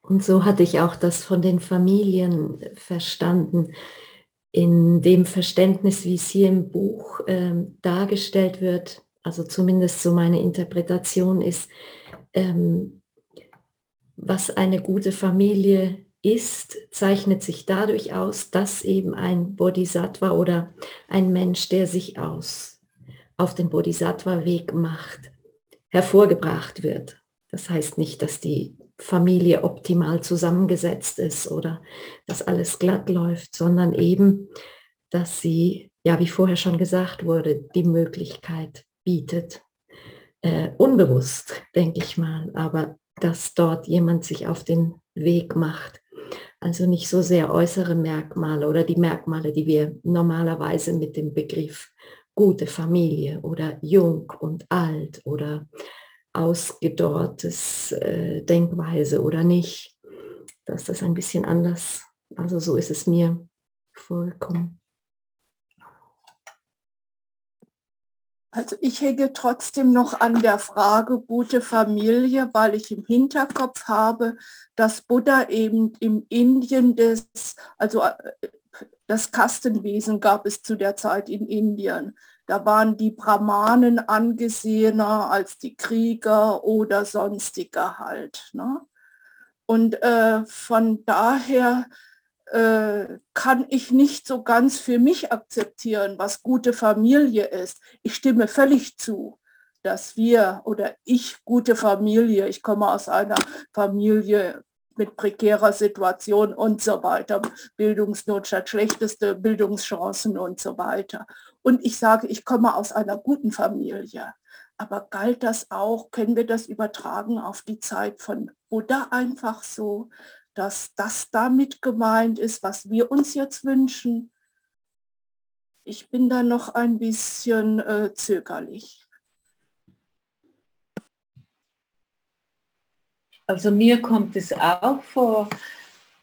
Und so hatte ich auch das von den Familien verstanden. In dem Verständnis, wie es hier im Buch ähm, dargestellt wird, also zumindest so meine Interpretation ist, ähm, was eine gute Familie ist, zeichnet sich dadurch aus, dass eben ein Bodhisattva oder ein Mensch, der sich aus auf den Bodhisattva-Weg macht, hervorgebracht wird. Das heißt nicht, dass die Familie optimal zusammengesetzt ist oder dass alles glatt läuft, sondern eben, dass sie, ja, wie vorher schon gesagt wurde, die Möglichkeit bietet, äh, unbewusst, denke ich mal, aber dass dort jemand sich auf den Weg macht. Also nicht so sehr äußere Merkmale oder die Merkmale, die wir normalerweise mit dem Begriff gute Familie oder jung und alt oder ausgedorrtes äh, Denkweise oder nicht, dass das ein bisschen anders, also so ist es mir vorgekommen. Also ich hänge trotzdem noch an der Frage gute Familie, weil ich im Hinterkopf habe, dass Buddha eben im Indien des, also äh, das Kastenwesen gab es zu der Zeit in Indien. Da waren die Brahmanen angesehener als die Krieger oder sonstige halt. Ne? Und äh, von daher äh, kann ich nicht so ganz für mich akzeptieren, was gute Familie ist. Ich stimme völlig zu, dass wir oder ich gute Familie, ich komme aus einer Familie mit prekärer Situation und so weiter, Bildungsnotstand, schlechteste Bildungschancen und so weiter. Und ich sage, ich komme aus einer guten Familie. Aber galt das auch, können wir das übertragen auf die Zeit von Buddha einfach so, dass das damit gemeint ist, was wir uns jetzt wünschen? Ich bin da noch ein bisschen äh, zögerlich. Also mir kommt es auch vor,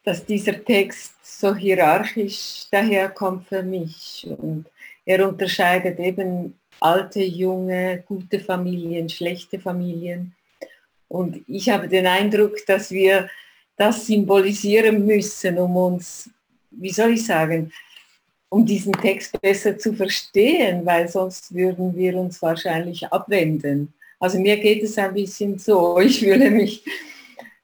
dass dieser Text so hierarchisch daherkommt für mich. Und er unterscheidet eben alte, junge, gute Familien, schlechte Familien. Und ich habe den Eindruck, dass wir das symbolisieren müssen, um uns, wie soll ich sagen, um diesen Text besser zu verstehen, weil sonst würden wir uns wahrscheinlich abwenden. Also mir geht es ein bisschen so, ich fühle mich,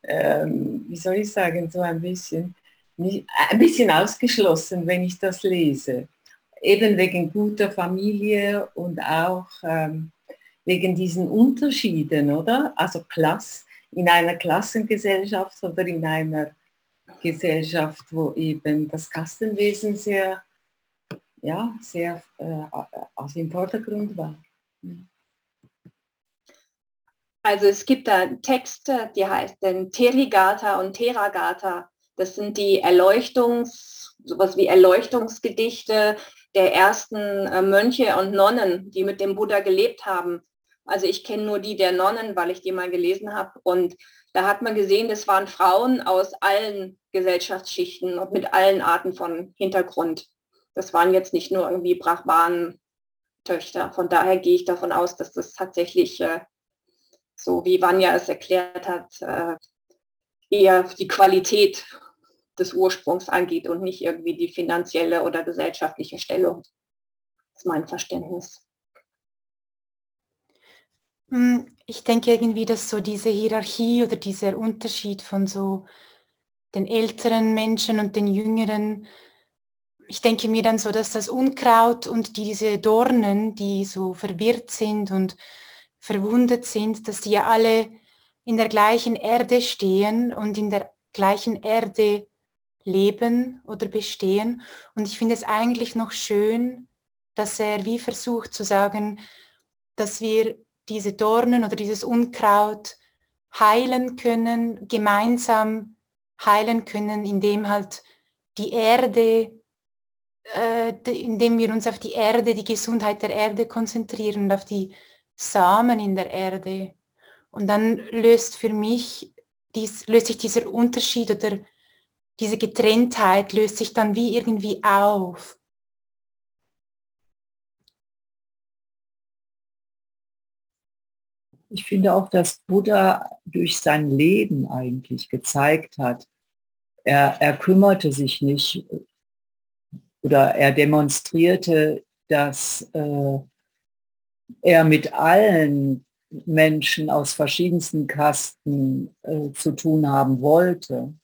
ähm, wie soll ich sagen, so ein bisschen, ein bisschen ausgeschlossen, wenn ich das lese eben wegen guter Familie und auch ähm, wegen diesen Unterschieden, oder? Also Klass, in einer Klassengesellschaft oder in einer Gesellschaft, wo eben das Kastenwesen sehr, ja, sehr äh, also im Vordergrund war. Also es gibt da Texte, die heißen Terigata und Teragata. Das sind die Erleuchtungs, sowas wie Erleuchtungsgedichte, der ersten äh, Mönche und Nonnen, die mit dem Buddha gelebt haben. Also ich kenne nur die der Nonnen, weil ich die mal gelesen habe. Und da hat man gesehen, das waren Frauen aus allen Gesellschaftsschichten und mit allen Arten von Hintergrund. Das waren jetzt nicht nur irgendwie Brahmanen-Töchter. Von daher gehe ich davon aus, dass das tatsächlich, äh, so wie Vanya es erklärt hat, äh, eher die Qualität des Ursprungs angeht und nicht irgendwie die finanzielle oder gesellschaftliche Stellung. Das ist mein Verständnis. Hm, ich denke irgendwie, dass so diese Hierarchie oder dieser Unterschied von so den älteren Menschen und den jüngeren, ich denke mir dann so, dass das Unkraut und diese Dornen, die so verwirrt sind und verwundet sind, dass die ja alle in der gleichen Erde stehen und in der gleichen Erde leben oder bestehen. Und ich finde es eigentlich noch schön, dass er wie versucht zu sagen, dass wir diese Dornen oder dieses Unkraut heilen können, gemeinsam heilen können, indem halt die Erde, äh, indem wir uns auf die Erde, die Gesundheit der Erde konzentrieren und auf die Samen in der Erde. Und dann löst für mich, dies, löst sich dieser Unterschied oder diese Getrenntheit löst sich dann wie irgendwie auf. Ich finde auch, dass Buddha durch sein Leben eigentlich gezeigt hat, er, er kümmerte sich nicht oder er demonstrierte, dass äh, er mit allen Menschen aus verschiedensten Kasten äh, zu tun haben wollte.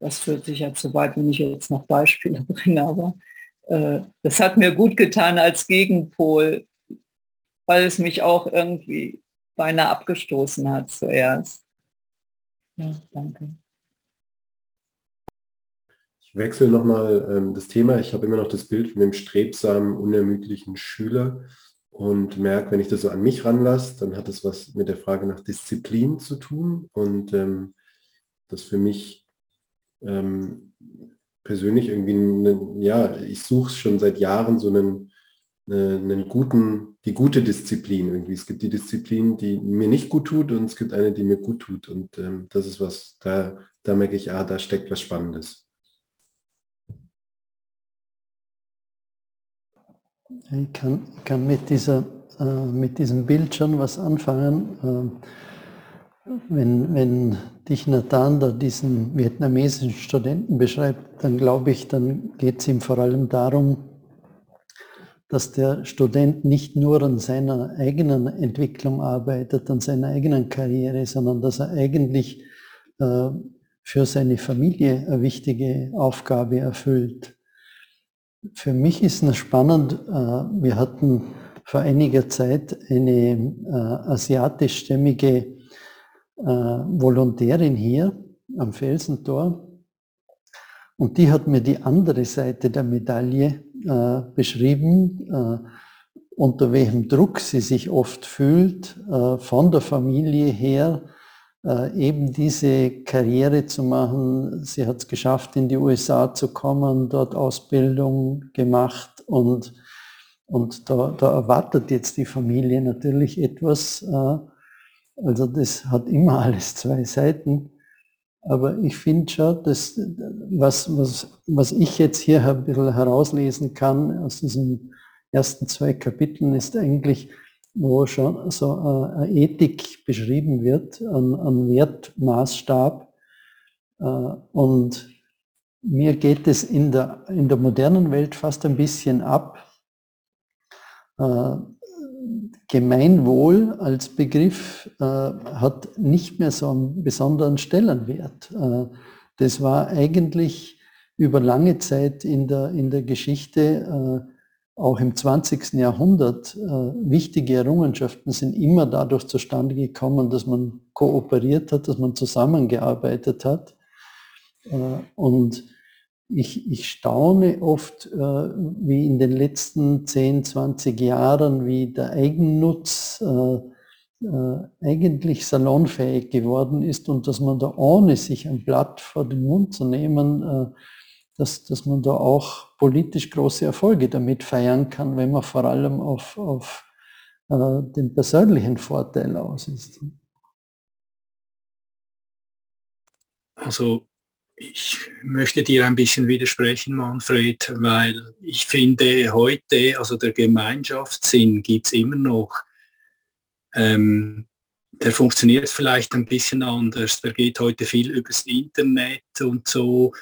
Das führt sich ja zu weit, wenn ich jetzt noch Beispiele bringe, aber äh, das hat mir gut getan als Gegenpol, weil es mich auch irgendwie beinahe abgestoßen hat zuerst. Ja, danke. Ich wechsle nochmal ähm, das Thema. Ich habe immer noch das Bild von dem strebsamen, unermüdlichen Schüler und merke, wenn ich das so an mich ranlasse, dann hat das was mit der Frage nach Disziplin zu tun und ähm, das für mich ähm, persönlich irgendwie, eine, ja, ich suche schon seit Jahren so einen, einen guten, die gute Disziplin irgendwie. Es gibt die Disziplin, die mir nicht gut tut und es gibt eine, die mir gut tut und ähm, das ist was, da, da merke ich, ah, da steckt was Spannendes. Ich kann, kann mit, dieser, äh, mit diesem Bild schon was anfangen. Äh, wenn, wenn dich Nathan da diesen vietnamesischen Studenten beschreibt, dann glaube ich, dann geht es ihm vor allem darum, dass der Student nicht nur an seiner eigenen Entwicklung arbeitet, an seiner eigenen Karriere, sondern dass er eigentlich äh, für seine Familie eine wichtige Aufgabe erfüllt. Für mich ist es spannend, äh, wir hatten vor einiger Zeit eine äh, asiatischstämmige äh, Volontärin hier am Felsentor und die hat mir die andere Seite der Medaille beschrieben, unter welchem Druck sie sich oft fühlt, von der Familie her, äh, eben diese Karriere zu machen. Sie hat es geschafft, in die USA zu kommen, dort Ausbildung gemacht und, und da, da erwartet jetzt die Familie natürlich etwas. Äh, also das hat immer alles zwei Seiten. Aber ich finde schon, dass was, was, was ich jetzt hier ein bisschen herauslesen kann aus diesen ersten zwei Kapiteln, ist eigentlich, wo schon so eine Ethik beschrieben wird, ein, ein Wertmaßstab. Äh, und mir geht es in der, in der modernen Welt fast ein bisschen ab. Äh, Gemeinwohl als Begriff äh, hat nicht mehr so einen besonderen Stellenwert. das war eigentlich über lange Zeit in der, in der Geschichte auch im 20. Jahrhundert äh, wichtige Errungenschaften sind immer dadurch zustande gekommen, dass man kooperiert hat, dass man zusammengearbeitet hat. Äh, und ich, ich staune oft, äh, wie in den letzten 10, 20 Jahren, wie der Eigennutz äh, äh, eigentlich salonfähig geworden ist und dass man da ohne sich ein Blatt vor den Mund zu nehmen, äh, dass, dass man da auch politisch große Erfolge damit feiern kann, wenn man vor allem auf, auf äh, den persönlichen Vorteil aus ist. Also ich möchte dir ein bisschen widersprechen, Manfred, weil ich finde heute, also der Gemeinschaftssinn gibt es immer noch. Ähm, der funktioniert vielleicht ein bisschen anders. Der geht heute viel übers Internet und so.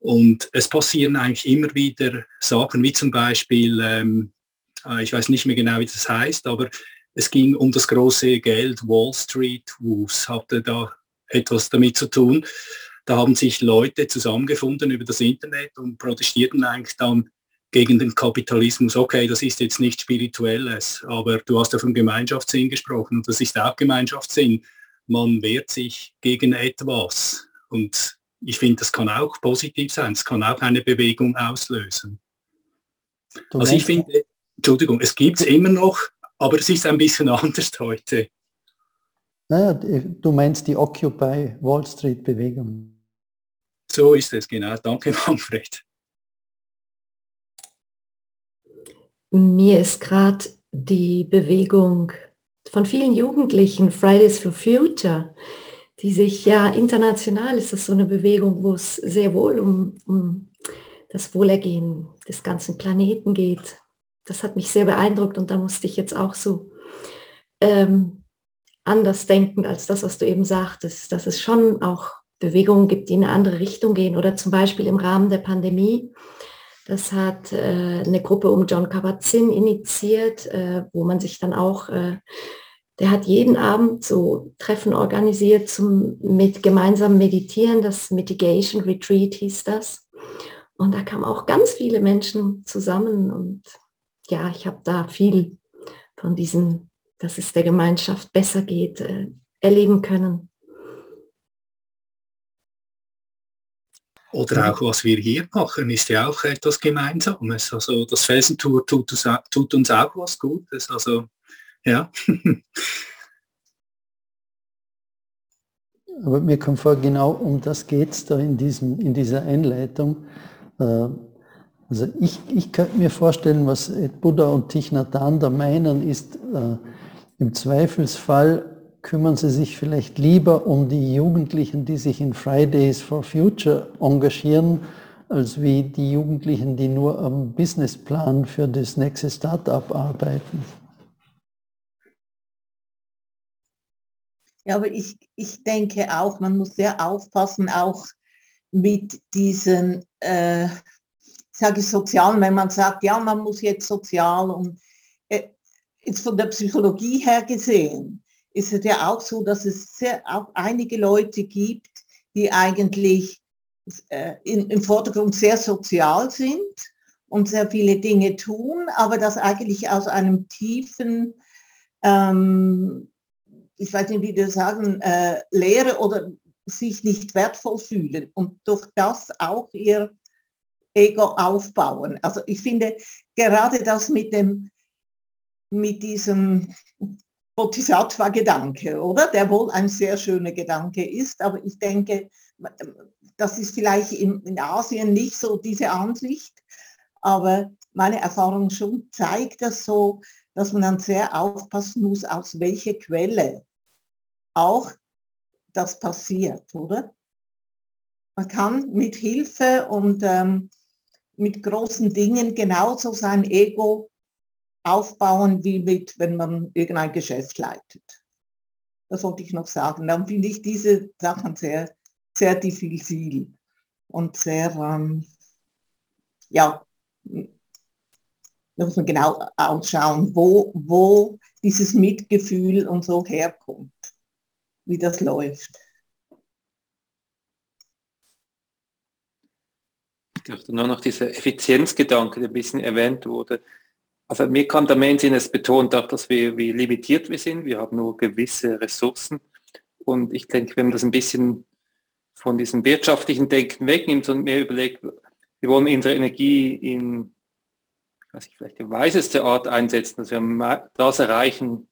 Und es passieren eigentlich immer wieder Sachen, wie zum Beispiel, ähm, äh, ich weiß nicht mehr genau, wie das heißt, aber es ging um das große Geld, Wall Street Wus hatte da etwas damit zu tun. Da haben sich Leute zusammengefunden über das Internet und protestierten eigentlich dann gegen den Kapitalismus. Okay, das ist jetzt nicht spirituelles, aber du hast ja vom Gemeinschaftssinn gesprochen und das ist auch Gemeinschaftssinn. man wehrt sich gegen etwas. Und ich finde, das kann auch positiv sein. Es kann auch eine Bewegung auslösen. Du also ich finde, Entschuldigung, es gibt es immer noch, aber es ist ein bisschen anders heute. Naja, du meinst die Occupy Wall Street Bewegung. So ist es, genau. Danke, Manfred. Mir ist gerade die Bewegung von vielen Jugendlichen, Fridays for Future, die sich ja international ist das so eine Bewegung, wo es sehr wohl um, um das Wohlergehen des ganzen Planeten geht. Das hat mich sehr beeindruckt und da musste ich jetzt auch so ähm, anders denken als das, was du eben sagtest, dass es schon auch Bewegungen gibt, die in eine andere Richtung gehen oder zum Beispiel im Rahmen der Pandemie. Das hat äh, eine Gruppe um John Kabat-Zinn initiiert, äh, wo man sich dann auch äh, der hat jeden Abend so Treffen organisiert zum mit gemeinsam meditieren, das Mitigation Retreat hieß das. Und da kamen auch ganz viele Menschen zusammen und ja, ich habe da viel von diesem, dass es der Gemeinschaft besser geht, äh, erleben können. Oder auch was wir hier machen, ist ja auch etwas Gemeinsames. Also das Felsentour tut, tut uns auch was Gutes. Also ja. Aber mir kommt vor, genau um das geht es da in, diesem, in dieser Einleitung. Äh, also ich, ich könnte mir vorstellen, was Buddha und Thich Nhat Hanh da meinen, ist, äh, im Zweifelsfall kümmern sie sich vielleicht lieber um die Jugendlichen, die sich in Fridays for Future engagieren, als wie die Jugendlichen, die nur am Businessplan für das nächste Startup arbeiten. Ja, aber ich, ich denke auch, man muss sehr aufpassen, auch mit diesen, äh, sage ich sozialen, wenn man sagt, ja, man muss jetzt sozial und äh, jetzt von der Psychologie her gesehen, ist es ja auch so, dass es sehr, auch einige Leute gibt, die eigentlich äh, in, im Vordergrund sehr sozial sind und sehr viele Dinge tun, aber das eigentlich aus einem tiefen ähm, ich weiß nicht, wie wir sagen, äh, Leere oder sich nicht wertvoll fühlen und durch das auch ihr Ego aufbauen. Also ich finde gerade das mit dem, mit diesem Bodhisattva-Gedanke, oder? Der wohl ein sehr schöner Gedanke ist, aber ich denke, das ist vielleicht in, in Asien nicht so diese Ansicht, aber meine Erfahrung schon zeigt das so, dass man dann sehr aufpassen muss, aus welcher Quelle auch das passiert, oder? Man kann mit Hilfe und ähm, mit großen Dingen genauso sein Ego aufbauen, wie mit, wenn man irgendein Geschäft leitet. Das wollte ich noch sagen. Dann finde ich diese Sachen sehr, sehr diffizil und sehr, ähm, ja, da muss man genau ausschauen, wo, wo dieses Mitgefühl und so herkommt wie das läuft. Ich dachte nur noch dieser Effizienzgedanke, der ein bisschen erwähnt wurde. Also mir der Mensch in es betont auch, dass wir, wie limitiert wir sind. Wir haben nur gewisse Ressourcen. Und ich denke, wenn man das ein bisschen von diesem wirtschaftlichen Denken wegnimmt und mir überlegt, wir wollen unsere Energie in weiß ich, vielleicht die weiseste Art einsetzen, dass wir das erreichen,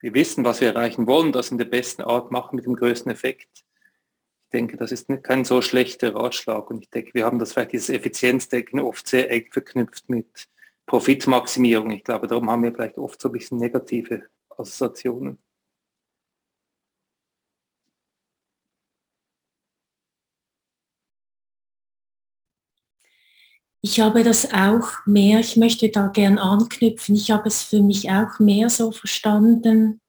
wir wissen, was wir erreichen wollen, das in der besten Art machen mit dem größten Effekt. Ich denke, das ist kein so schlechter Ratschlag und ich denke, wir haben das vielleicht dieses Effizienzdenken oft sehr eng verknüpft mit Profitmaximierung. Ich glaube, darum haben wir vielleicht oft so ein bisschen negative Assoziationen. Ich habe das auch mehr, ich möchte da gern anknüpfen, ich habe es für mich auch mehr so verstanden,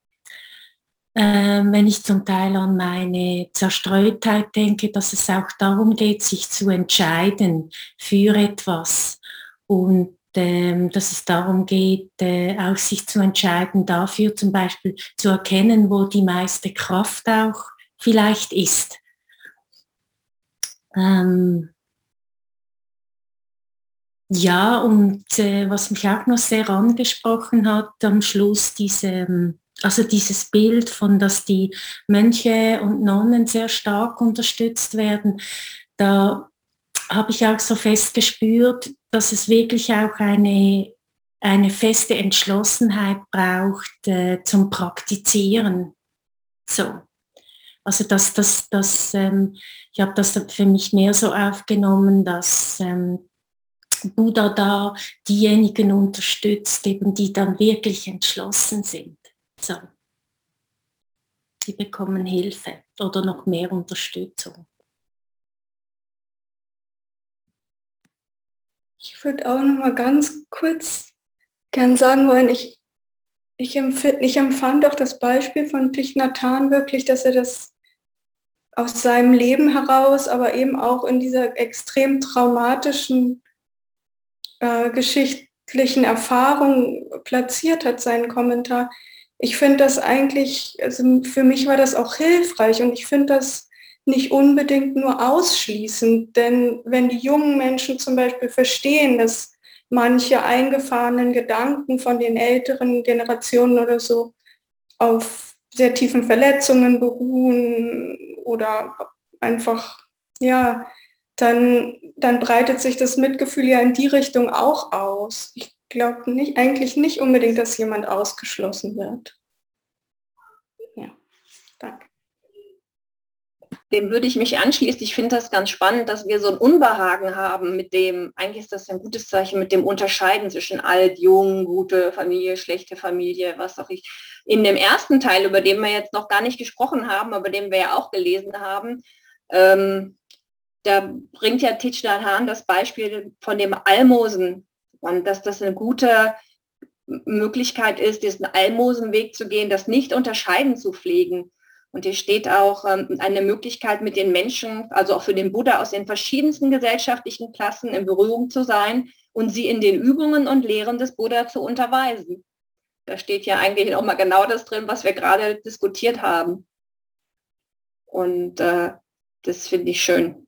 äh, wenn ich zum Teil an meine Zerstreutheit denke, dass es auch darum geht, sich zu entscheiden für etwas und ähm, dass es darum geht, äh, auch sich zu entscheiden, dafür zum Beispiel zu erkennen, wo die meiste Kraft auch vielleicht ist. Ähm, ja, und äh, was mich auch noch sehr angesprochen hat, am Schluss diese, ähm, also dieses Bild von, dass die Mönche und Nonnen sehr stark unterstützt werden, da habe ich auch so fest gespürt, dass es wirklich auch eine, eine feste Entschlossenheit braucht äh, zum Praktizieren. So. Also das, das, das, ähm, ich habe das für mich mehr so aufgenommen, dass ähm, Buddha da diejenigen unterstützt, eben die dann wirklich entschlossen sind. So. Die bekommen Hilfe oder noch mehr Unterstützung. Ich würde auch noch mal ganz kurz gern sagen wollen, ich, ich, ich empfand auch das Beispiel von Thich Nhat Hanh wirklich, dass er das aus seinem Leben heraus, aber eben auch in dieser extrem traumatischen äh, geschichtlichen Erfahrung platziert hat, seinen Kommentar. Ich finde das eigentlich, also für mich war das auch hilfreich und ich finde das nicht unbedingt nur ausschließend, denn wenn die jungen Menschen zum Beispiel verstehen, dass manche eingefahrenen Gedanken von den älteren Generationen oder so auf sehr tiefen Verletzungen beruhen oder einfach, ja, dann, dann breitet sich das Mitgefühl ja in die Richtung auch aus. Ich glaube nicht, eigentlich nicht unbedingt, dass jemand ausgeschlossen wird. Ja, danke. Dem würde ich mich anschließen. Ich finde das ganz spannend, dass wir so ein Unbehagen haben mit dem, eigentlich ist das ein gutes Zeichen, mit dem Unterscheiden zwischen alt, jung, gute Familie, schlechte Familie, was auch ich. In dem ersten Teil, über den wir jetzt noch gar nicht gesprochen haben, aber den wir ja auch gelesen haben, ähm, da bringt ja Thich Hahn das Beispiel von dem Almosen und dass das eine gute Möglichkeit ist, diesen Almosenweg zu gehen, das nicht unterscheiden zu pflegen. Und hier steht auch ähm, eine Möglichkeit, mit den Menschen, also auch für den Buddha aus den verschiedensten gesellschaftlichen Klassen in Berührung zu sein und sie in den Übungen und Lehren des Buddha zu unterweisen. Da steht ja eigentlich auch mal genau das drin, was wir gerade diskutiert haben. Und äh, das finde ich schön.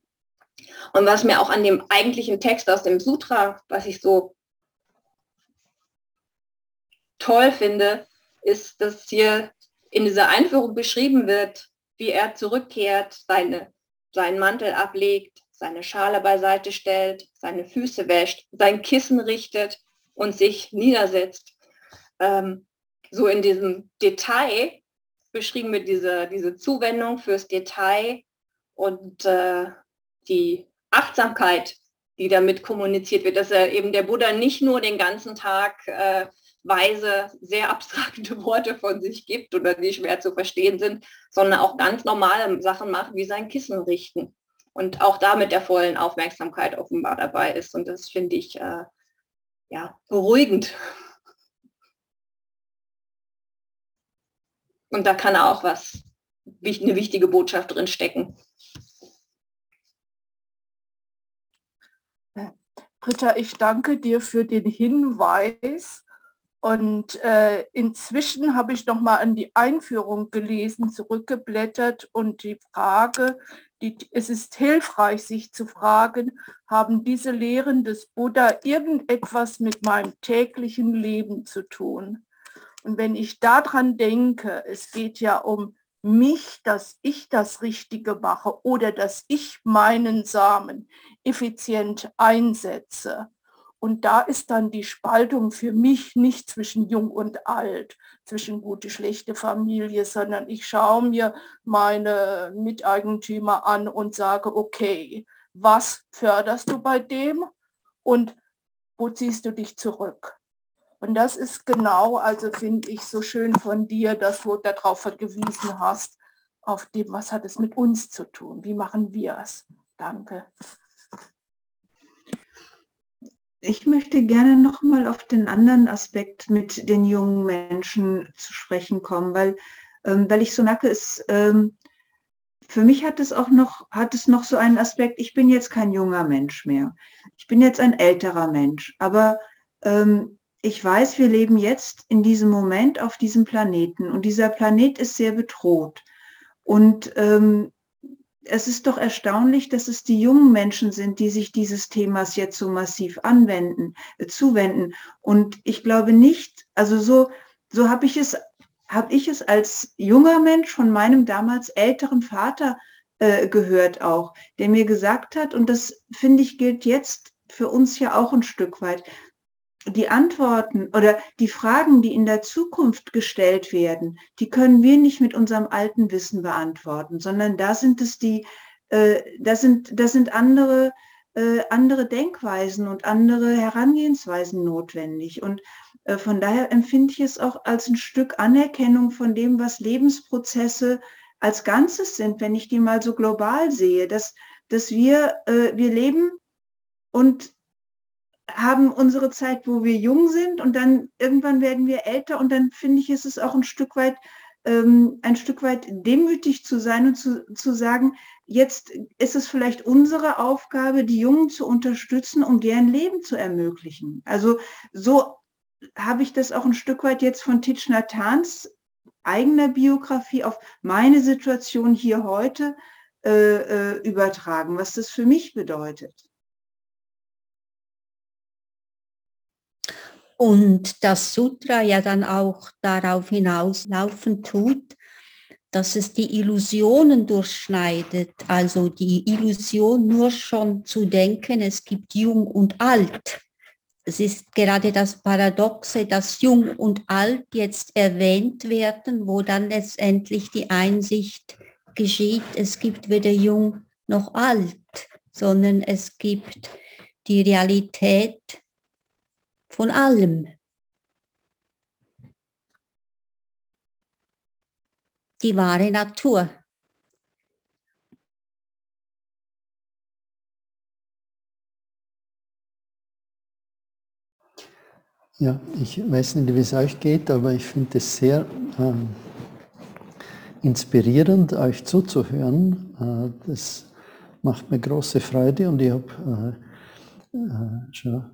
Und was mir auch an dem eigentlichen Text aus dem Sutra, was ich so toll finde, ist, dass hier in dieser Einführung beschrieben wird, wie er zurückkehrt, seine, seinen Mantel ablegt, seine Schale beiseite stellt, seine Füße wäscht, sein Kissen richtet und sich niedersetzt. Ähm, so in diesem Detail beschrieben wir diese, diese Zuwendung fürs Detail und äh, die Achtsamkeit, die damit kommuniziert wird, dass er eben der Buddha nicht nur den ganzen Tag äh, weise, sehr abstrakte Worte von sich gibt oder die schwer zu verstehen sind, sondern auch ganz normale Sachen macht, wie sein Kissen richten. Und auch da mit der vollen Aufmerksamkeit offenbar dabei ist. Und das finde ich äh, ja, beruhigend. Und da kann auch was, eine wichtige Botschaft drin stecken. Britta, ich danke dir für den Hinweis. Und äh, inzwischen habe ich noch mal an die Einführung gelesen, zurückgeblättert und die Frage, die, es ist hilfreich, sich zu fragen, haben diese Lehren des Buddha irgendetwas mit meinem täglichen Leben zu tun? Und wenn ich daran denke, es geht ja um mich, dass ich das Richtige mache oder dass ich meinen Samen effizient einsetze. Und da ist dann die Spaltung für mich nicht zwischen jung und alt, zwischen gute, schlechte Familie, sondern ich schaue mir meine Miteigentümer an und sage, okay, was förderst du bei dem und wo ziehst du dich zurück? Und das ist genau, also finde ich so schön von dir, dass du darauf verwiesen hast, auf dem, was hat es mit uns zu tun? Wie machen wir es? Danke. Ich möchte gerne noch mal auf den anderen Aspekt mit den jungen Menschen zu sprechen kommen, weil, ähm, weil ich so merke, es, ähm, für mich hat es auch noch, hat es noch so einen Aspekt, ich bin jetzt kein junger Mensch mehr. Ich bin jetzt ein älterer Mensch, aber ähm, ich weiß, wir leben jetzt in diesem Moment auf diesem Planeten und dieser Planet ist sehr bedroht. Und ähm, es ist doch erstaunlich, dass es die jungen Menschen sind, die sich dieses Themas jetzt so massiv anwenden, äh, zuwenden. Und ich glaube nicht, also so, so habe ich es, habe ich es als junger Mensch von meinem damals älteren Vater äh, gehört auch, der mir gesagt hat, und das finde ich gilt jetzt für uns ja auch ein Stück weit, die Antworten oder die Fragen, die in der Zukunft gestellt werden, die können wir nicht mit unserem alten Wissen beantworten, sondern da sind es die, äh, das sind, das sind andere, äh, andere Denkweisen und andere Herangehensweisen notwendig. Und äh, von daher empfinde ich es auch als ein Stück Anerkennung von dem, was Lebensprozesse als Ganzes sind, wenn ich die mal so global sehe, dass, dass wir, äh, wir leben und haben unsere Zeit, wo wir jung sind und dann irgendwann werden wir älter und dann finde ich, ist es auch ein Stück weit, ähm, ein Stück weit demütig zu sein und zu, zu sagen, jetzt ist es vielleicht unsere Aufgabe, die Jungen zu unterstützen, um deren Leben zu ermöglichen. Also so habe ich das auch ein Stück weit jetzt von Titch Nathans eigener Biografie auf meine Situation hier heute äh, äh, übertragen, was das für mich bedeutet. Und das Sutra ja dann auch darauf hinauslaufen tut, dass es die Illusionen durchschneidet, also die Illusion nur schon zu denken, es gibt jung und alt. Es ist gerade das Paradoxe, dass jung und alt jetzt erwähnt werden, wo dann letztendlich die Einsicht geschieht, es gibt weder jung noch alt, sondern es gibt die Realität von allem. Die wahre Natur. Ja, ich weiß nicht, wie es euch geht, aber ich finde es sehr ähm, inspirierend, euch zuzuhören. Äh, das macht mir große Freude und ich habe äh, äh, schon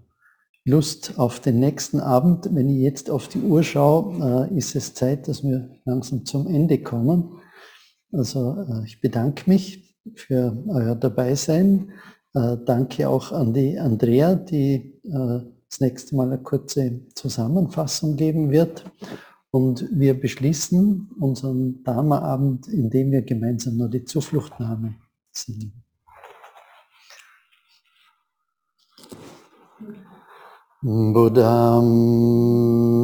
Lust auf den nächsten Abend. Wenn ich jetzt auf die Uhr schaue, äh, ist es Zeit, dass wir langsam zum Ende kommen. Also äh, ich bedanke mich für euer Dabeisein. Äh, danke auch an die Andrea, die das nächste Mal eine kurze Zusammenfassung geben wird. Und wir beschließen unseren Dharma-Abend, indem wir gemeinsam nur die Zufluchtnahme singen. Buddham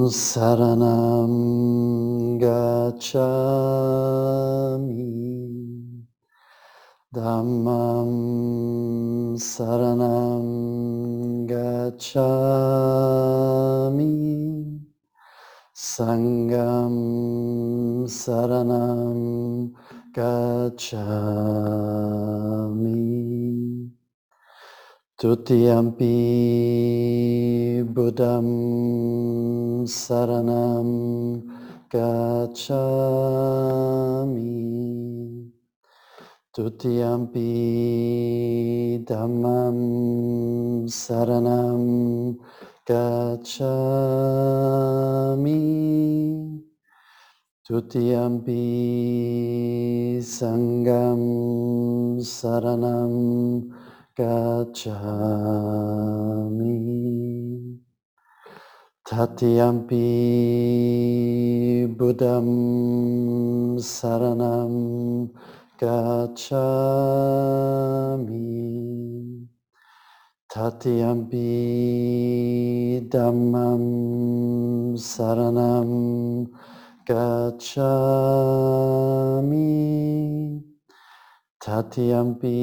Saranam Gacchami. Dhammam Saranam Gacchami. Sangam Saranam Gacchami Tutiyampi Buddham Saranam Gacchami. Tutiyampi Dhammam Saranam Gacchami. Tutiyampi Sangam Saranam gacchami Tatyampi Buddham Saranam. Gacchami Tatyampi Dhammam Saranam. Gacchami Tatyampi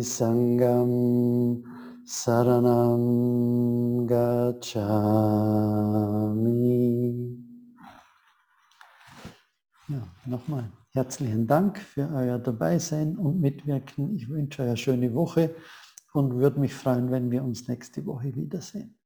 Sangam Saranam Gacchami. Ja, nochmal herzlichen Dank für euer Dabeisein und Mitwirken. Ich wünsche euch eine schöne Woche und würde mich freuen, wenn wir uns nächste Woche wiedersehen.